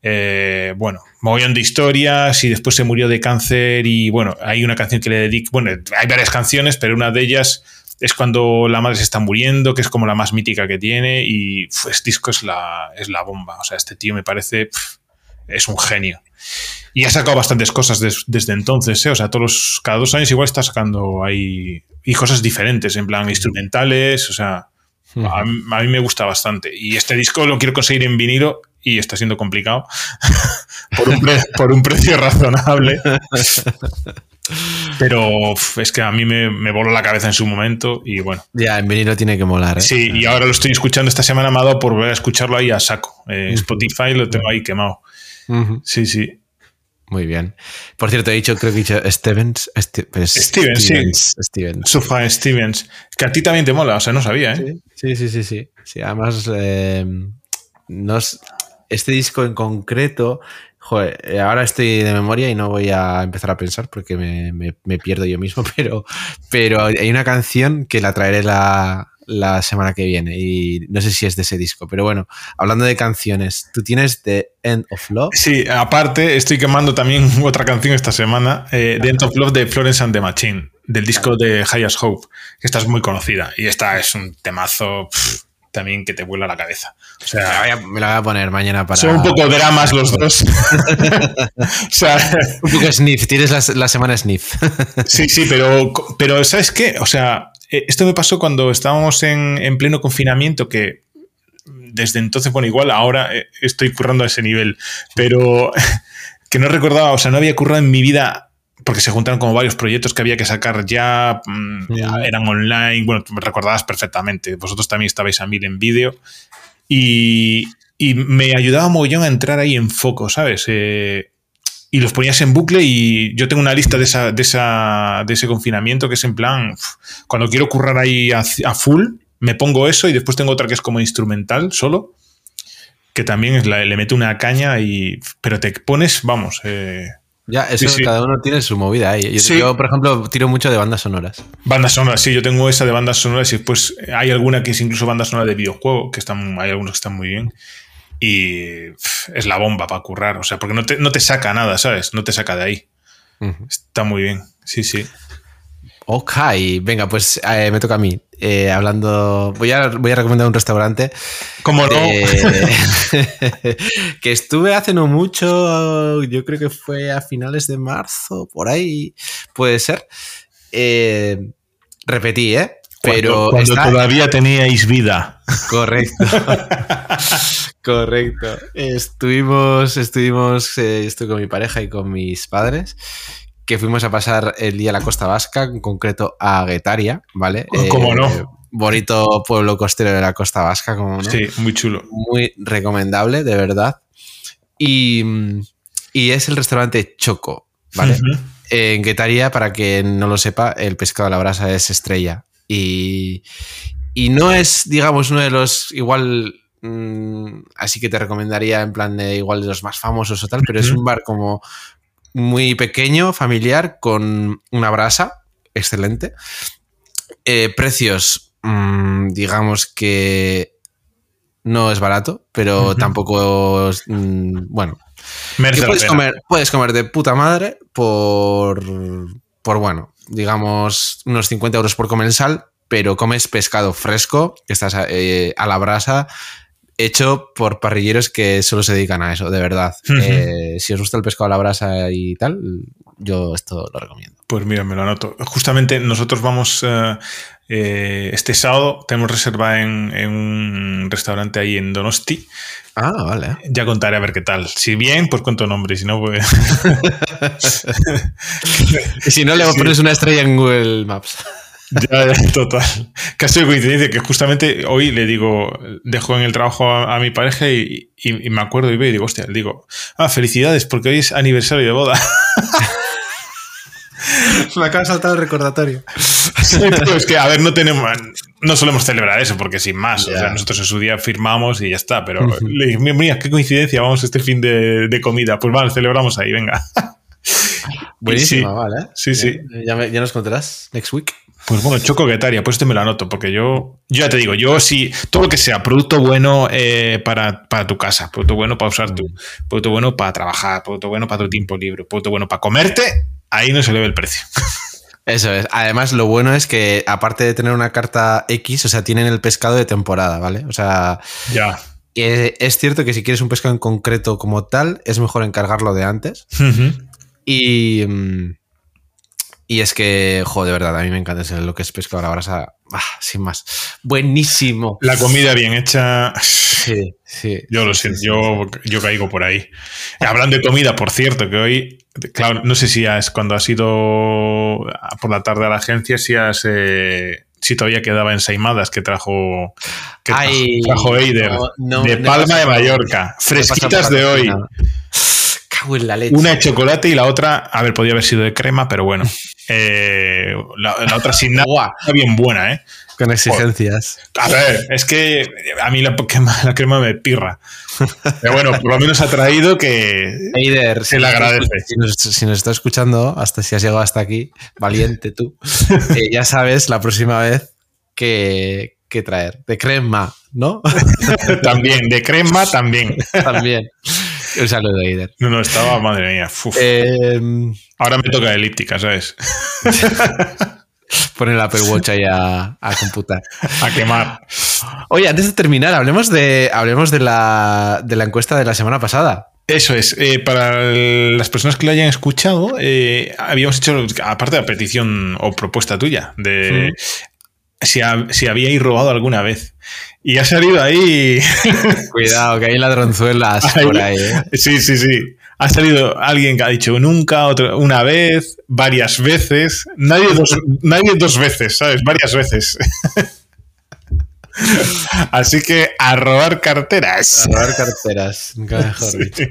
Eh, bueno, mogollón de historias y después se murió de cáncer y bueno, hay una canción que le dedico, bueno, hay varias canciones, pero una de ellas es cuando la madre se está muriendo, que es como la más mítica que tiene y este disco es la, es la bomba, o sea, este tío me parece, pff, es un genio. Y ha sacado bastantes cosas des, desde entonces, ¿eh? o sea, todos cada dos años igual está sacando ahí y cosas diferentes, en plan instrumentales, o sea, a, a, mí me gusta bastante. Y este disco lo quiero conseguir en vinilo y está siendo complicado por, un por, un precio razonable. Pero es que a mí me, me, voló la cabeza en su momento y bueno. Ya, en vinilo tiene que molar. ¿eh? Sí, y ahora lo estoy escuchando esta semana, me ha dado por volver a escucharlo ahí a saco. Eh, uh -huh. Spotify lo tengo ahí quemado. Uh -huh. Sí, sí. Muy bien. Por cierto, he dicho, creo que he dicho Stevens. Esti pero Stevens, Stevens, sí. Stevens. Stevens. Que a ti también te mola, o sea, no sabía, ¿eh? Sí, sí, sí, sí. sí además, eh, nos, este disco en concreto, joder, ahora estoy de memoria y no voy a empezar a pensar porque me, me, me pierdo yo mismo, pero, pero hay una canción que la traeré la, la semana que viene y no sé si es de ese disco, pero bueno, hablando de canciones, ¿tú tienes The End of Love? Sí, aparte estoy quemando también otra canción esta semana, eh, The End of Love de Florence and the Machine, del disco de Highest Hope, que esta es muy conocida y esta es un temazo pff, también que te vuela la cabeza. O sea, me la, voy a, me la voy a poner mañana para... Son un poco dramas los dos. o sea, un poco sniff, tienes la, la semana sniff. sí, sí, pero, pero ¿sabes qué? O sea, esto me pasó cuando estábamos en, en, pleno confinamiento, que desde entonces, bueno, igual ahora eh, estoy currando a ese nivel, pero que no recordaba, o sea, no había currado en mi vida porque se juntaron como varios proyectos que había que sacar ya, ya eran online, bueno, me recordabas perfectamente, vosotros también estabais a mil en vídeo y, y, me ayudaba mogollón a entrar ahí en foco, ¿sabes? Eh, y los ponías en bucle y yo tengo una lista de, esa, de, esa, de ese confinamiento que es en plan, cuando quiero currar ahí a, a, full, me pongo eso y después tengo otra que es como instrumental solo, que también es la, le meto una caña y... Pero te pones, vamos... Eh, ya, eso sí, sí. cada uno tiene su movida ahí. Yo, sí. yo, por ejemplo, tiro mucho de bandas sonoras. Bandas sonoras, sí, yo tengo esa de bandas sonoras y después hay alguna que es incluso banda sonora de videojuego, que están, hay algunos que están muy bien. Y es la bomba para currar, o sea, porque no te, no te saca nada, ¿sabes? No te saca de ahí. Uh -huh. Está muy bien, sí, sí. Ok, venga, pues eh, me toca a mí. Eh, hablando, voy a, voy a recomendar un restaurante. ¿Cómo no? Eh, que estuve hace no mucho, yo creo que fue a finales de marzo, por ahí puede ser. Eh, repetí, ¿eh? Pero cuando, cuando todavía teníais vida. Correcto. Correcto. Estuvimos, estuvimos, estoy con mi pareja y con mis padres que fuimos a pasar el día a la Costa Vasca, en concreto a Guetaria, ¿vale? ¿Cómo eh, no? Bonito pueblo costero de la Costa Vasca, como no. Sí, muy chulo. Muy recomendable, de verdad. Y, y es el restaurante Choco, ¿vale? Uh -huh. En Guetaria, para quien no lo sepa, el pescado a la brasa es estrella. Y, y no es, digamos, uno de los igual mm, así que te recomendaría en plan de igual de los más famosos o tal, pero uh -huh. es un bar como muy pequeño, familiar, con una brasa excelente. Eh, precios mm, digamos que no es barato, pero tampoco es, mm, bueno. Que puedes comer, puedes comer de puta madre por, por bueno, digamos, unos 50 euros por comensal, pero comes pescado fresco, que estás eh, a la brasa, hecho por parrilleros que solo se dedican a eso, de verdad. Eh, si os gusta el pescado a la brasa y tal, yo esto lo recomiendo. Pues mira, me lo anoto. Justamente nosotros vamos eh, eh, este sábado, tenemos reserva en, en un restaurante ahí en Donosti. Ah, vale. Ya contaré a ver qué tal. Si bien, pues cuento nombre, y si no, pues. Y si no, le Sí. pones una estrella en Google Maps. Ya, ya, total. Casi de coincidencia que justamente hoy le digo, dejo en el trabajo a, a mi pareja y, y- y me acuerdo y veo y digo, hostia, le digo, ah, felicidades, porque hoy es aniversario de boda. Me acaba de saltar el recordatorio. Pero es que, a ver, no tenemos, no solemos celebrar eso, porque sin más, o sea, nosotros en su día firmamos y ya está, pero le dije, mira, qué coincidencia, vamos este fin de, de comida, pues vale, celebramos ahí, venga. Buenísima, Sí. vale. Sí, sí. Ya, me- ya nos contarás next week. Pues bueno, Choco Guetaria, pues este me lo anoto, porque yo, yo ya te digo, yo sí, todo lo que sea producto bueno eh, para, para tu casa, producto bueno para usar tu, producto bueno para trabajar, producto bueno para tu tiempo libre, producto bueno para comerte, ahí no se le ve el precio. Eso es. Además, lo bueno es que, aparte de tener una carta X, o sea, tienen el pescado de temporada, ¿vale? O sea, Ya. eh, es cierto que si quieres un pescado en concreto como tal, es mejor encargarlo de antes. Y. mm, Y es que, joder, de verdad, a mí me encanta ese- lo que es pescado a la brasa. Ah, sin más. Buenísimo. La comida bien hecha. Sí, sí. Yo lo sí, siento, sí, yo, yo caigo por ahí. Hablando de comida, por cierto, que hoy, claro, no sé si es cuando has ido por la tarde a la agencia, si has, eh, si todavía quedaba ensaimadas que trajo, que trajo, Ay, trajo Eider no, no, de Palma de Mallorca, fresquitas de hoy. Cago en la leche. Una de chocolate y la otra, a ver, podía haber sido de crema, pero bueno. Eh, la, la otra sin nada, está bien buena, ¿eh? con exigencias. A ver, es que a mí la, crema- la crema me pirra. Pero bueno, por lo menos ha traído que, Eider, Se le agradece. Si nos, si nos está escuchando, hasta si has llegado hasta aquí, valiente tú, eh, ya sabes la próxima vez que, que traer. De crema, ¿no? También, de crema también. También. Un saludo, Eider. No, no, estaba, madre mía. Eh, Ahora me toca elíptica, ¿sabes? pon el Apple Watch ahí a, a computar. A quemar. Oye, antes de terminar, hablemos de, hablemos de, la, de la encuesta de la semana pasada. Eso es. eh, para el- las personas que lo hayan escuchado, eh, habíamos hecho, aparte de la petición o propuesta tuya, de si, si habíais robado alguna vez. Y ha salido ahí. Cuidado, que hay ladronzuelas por ahí. ¿eh? sí, sí, sí. Ha salido alguien que ha dicho nunca, otro, una vez, varias veces. Nadie dos, nadie dos veces, ¿sabes? Varias veces. Así que a robar carteras. A robar carteras. Nunca mejor Sí. dicho.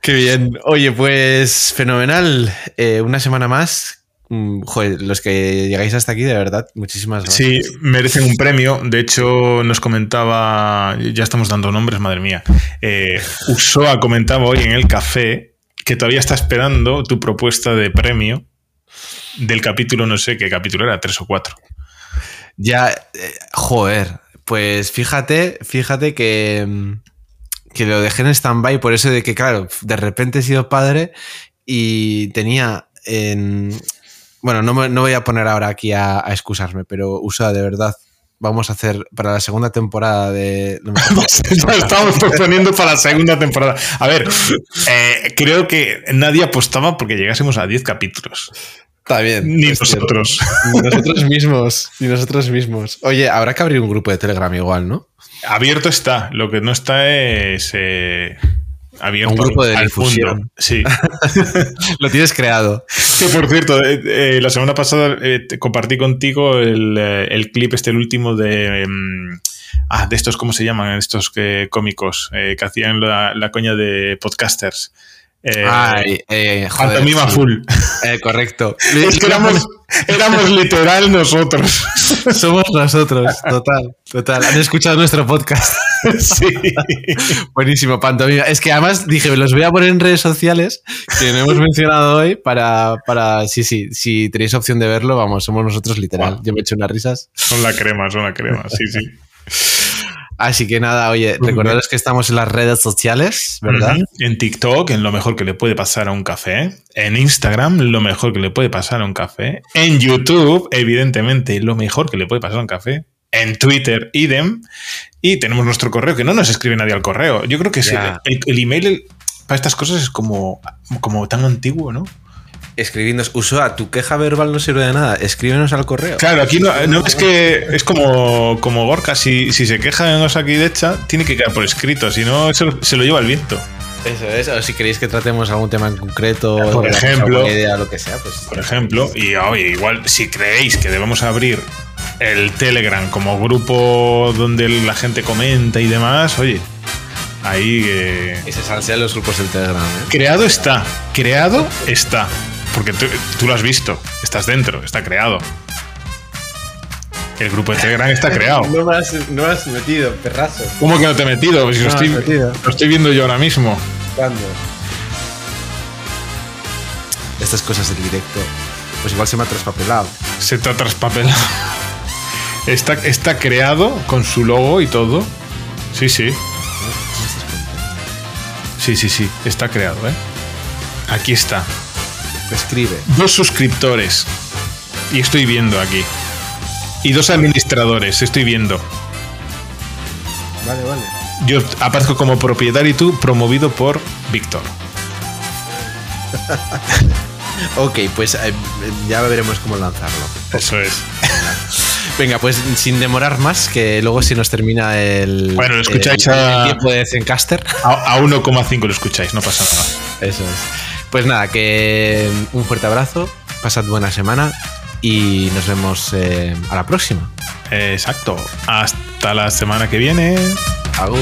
Qué bien. Oye, pues fenomenal. Eh, una semana más. Mm, Joder, los que llegáis hasta aquí, de verdad, muchísimas gracias. Sí, merecen un premio. De hecho, nos comentaba, ya estamos dando nombres, madre mía. Eh, Usoa comentaba hoy en el café que todavía está esperando tu propuesta de premio del capítulo, no sé qué capítulo era, tres o cuatro. Ya, eh, joder. Pues fíjate, fíjate que, mm, que lo dejé en stand-by por eso de que, claro, de repente he sido padre y tenía en... Bueno, no, me- no voy a poner ahora aquí a, a excusarme, pero usa de verdad. Vamos a hacer para la segunda temporada de... no ya estamos proponiendo para la segunda temporada. A ver, eh, creo que nadie apostaba porque llegásemos a 10 capítulos. Está bien. Ni nosotros. Ni nosotros mismos. Ni nosotros mismos. Oye, habrá que abrir un grupo de Telegram igual, ¿no? Abierto está. Lo que no está es eh, abierto Un grupo de al difusión. Sí. Lo tienes creado. Que por cierto, eh, eh, la semana pasada eh, compartí contigo el, el clip, este el último de. em, ah, de estos, ¿cómo se llaman? Estos que, cómicos que hacían la, la coña de podcasters. Eh, Ay, eh, joder, pantomima sí. full. Eh, correcto. Es que éramos, éramos literal nosotros. Somos nosotros, total, total. Han escuchado nuestro podcast. Sí. Buenísimo, pantomima. Es que además dije, los voy a poner en redes sociales que no hemos mencionado hoy para, para sí, sí, si tenéis opción de verlo, vamos, somos nosotros literal. Yo me echo unas risas. Son la crema, son la crema. Sí, sí. Así que nada, oye, recordaros que estamos en las redes sociales, ¿verdad? En TikTok, en lo mejor que le puede pasar a un café. En Instagram, lo mejor que le puede pasar a un café. En YouTube, evidentemente, lo mejor que le puede pasar a un café. En Twitter, idem. Y tenemos nuestro correo, que no nos escribe nadie al correo. Yo creo que sí, el, el email el- para estas cosas es como, como tan antiguo, ¿no? Escribidnos, Usua, tu queja verbal no sirve de nada. Escríbenos al correo. Claro, aquí no, no es que es como, como Gorka, si, si se queja en Osakidecha, tiene que quedar por escrito, si no, eso se lo lleva el viento. Eso es, o si queréis que tratemos algún tema en concreto, Por ejemplo. idea, lo que sea, pues. por ejemplo. Y oye, igual, si creéis que debemos abrir el Telegram como grupo donde la gente comenta y demás, oye, ahí. eh, Y se salsean los grupos del Telegram, ¿eh? creado está, creado está. Porque tú, tú lo has visto, estás dentro, está creado. El grupo de Telegram está creado. No me has, no me has metido, perrazo. ¿Cómo que no te he metido? Pues si lo, No, estoy, has metido. lo estoy viendo yo ahora mismo. ¿Cuándo? Estas cosas del directo. Pues igual se me ha traspapelado. Se te ha traspapelado. Está, está creado con su logo y todo. Sí, sí. Sí, sí, sí. Está creado, ¿eh? Aquí está. Escribe. Dos suscriptores. Y estoy viendo aquí. Y dos administradores. Estoy viendo. Vale, vale. Yo aparezco como propietario y tú promovido por Víctor. Ok, pues eh, ya veremos cómo lanzarlo. Eso es. Venga, pues sin demorar más, que luego si nos termina el, Bueno, lo escucháis el, el tiempo de Zencaster. A, a 1,5 lo escucháis, no pasa nada. Eso es. Pues nada, que un fuerte abrazo, pasad buena semana y nos vemos eh, a la próxima. Exacto. Hasta la semana que viene. Agur.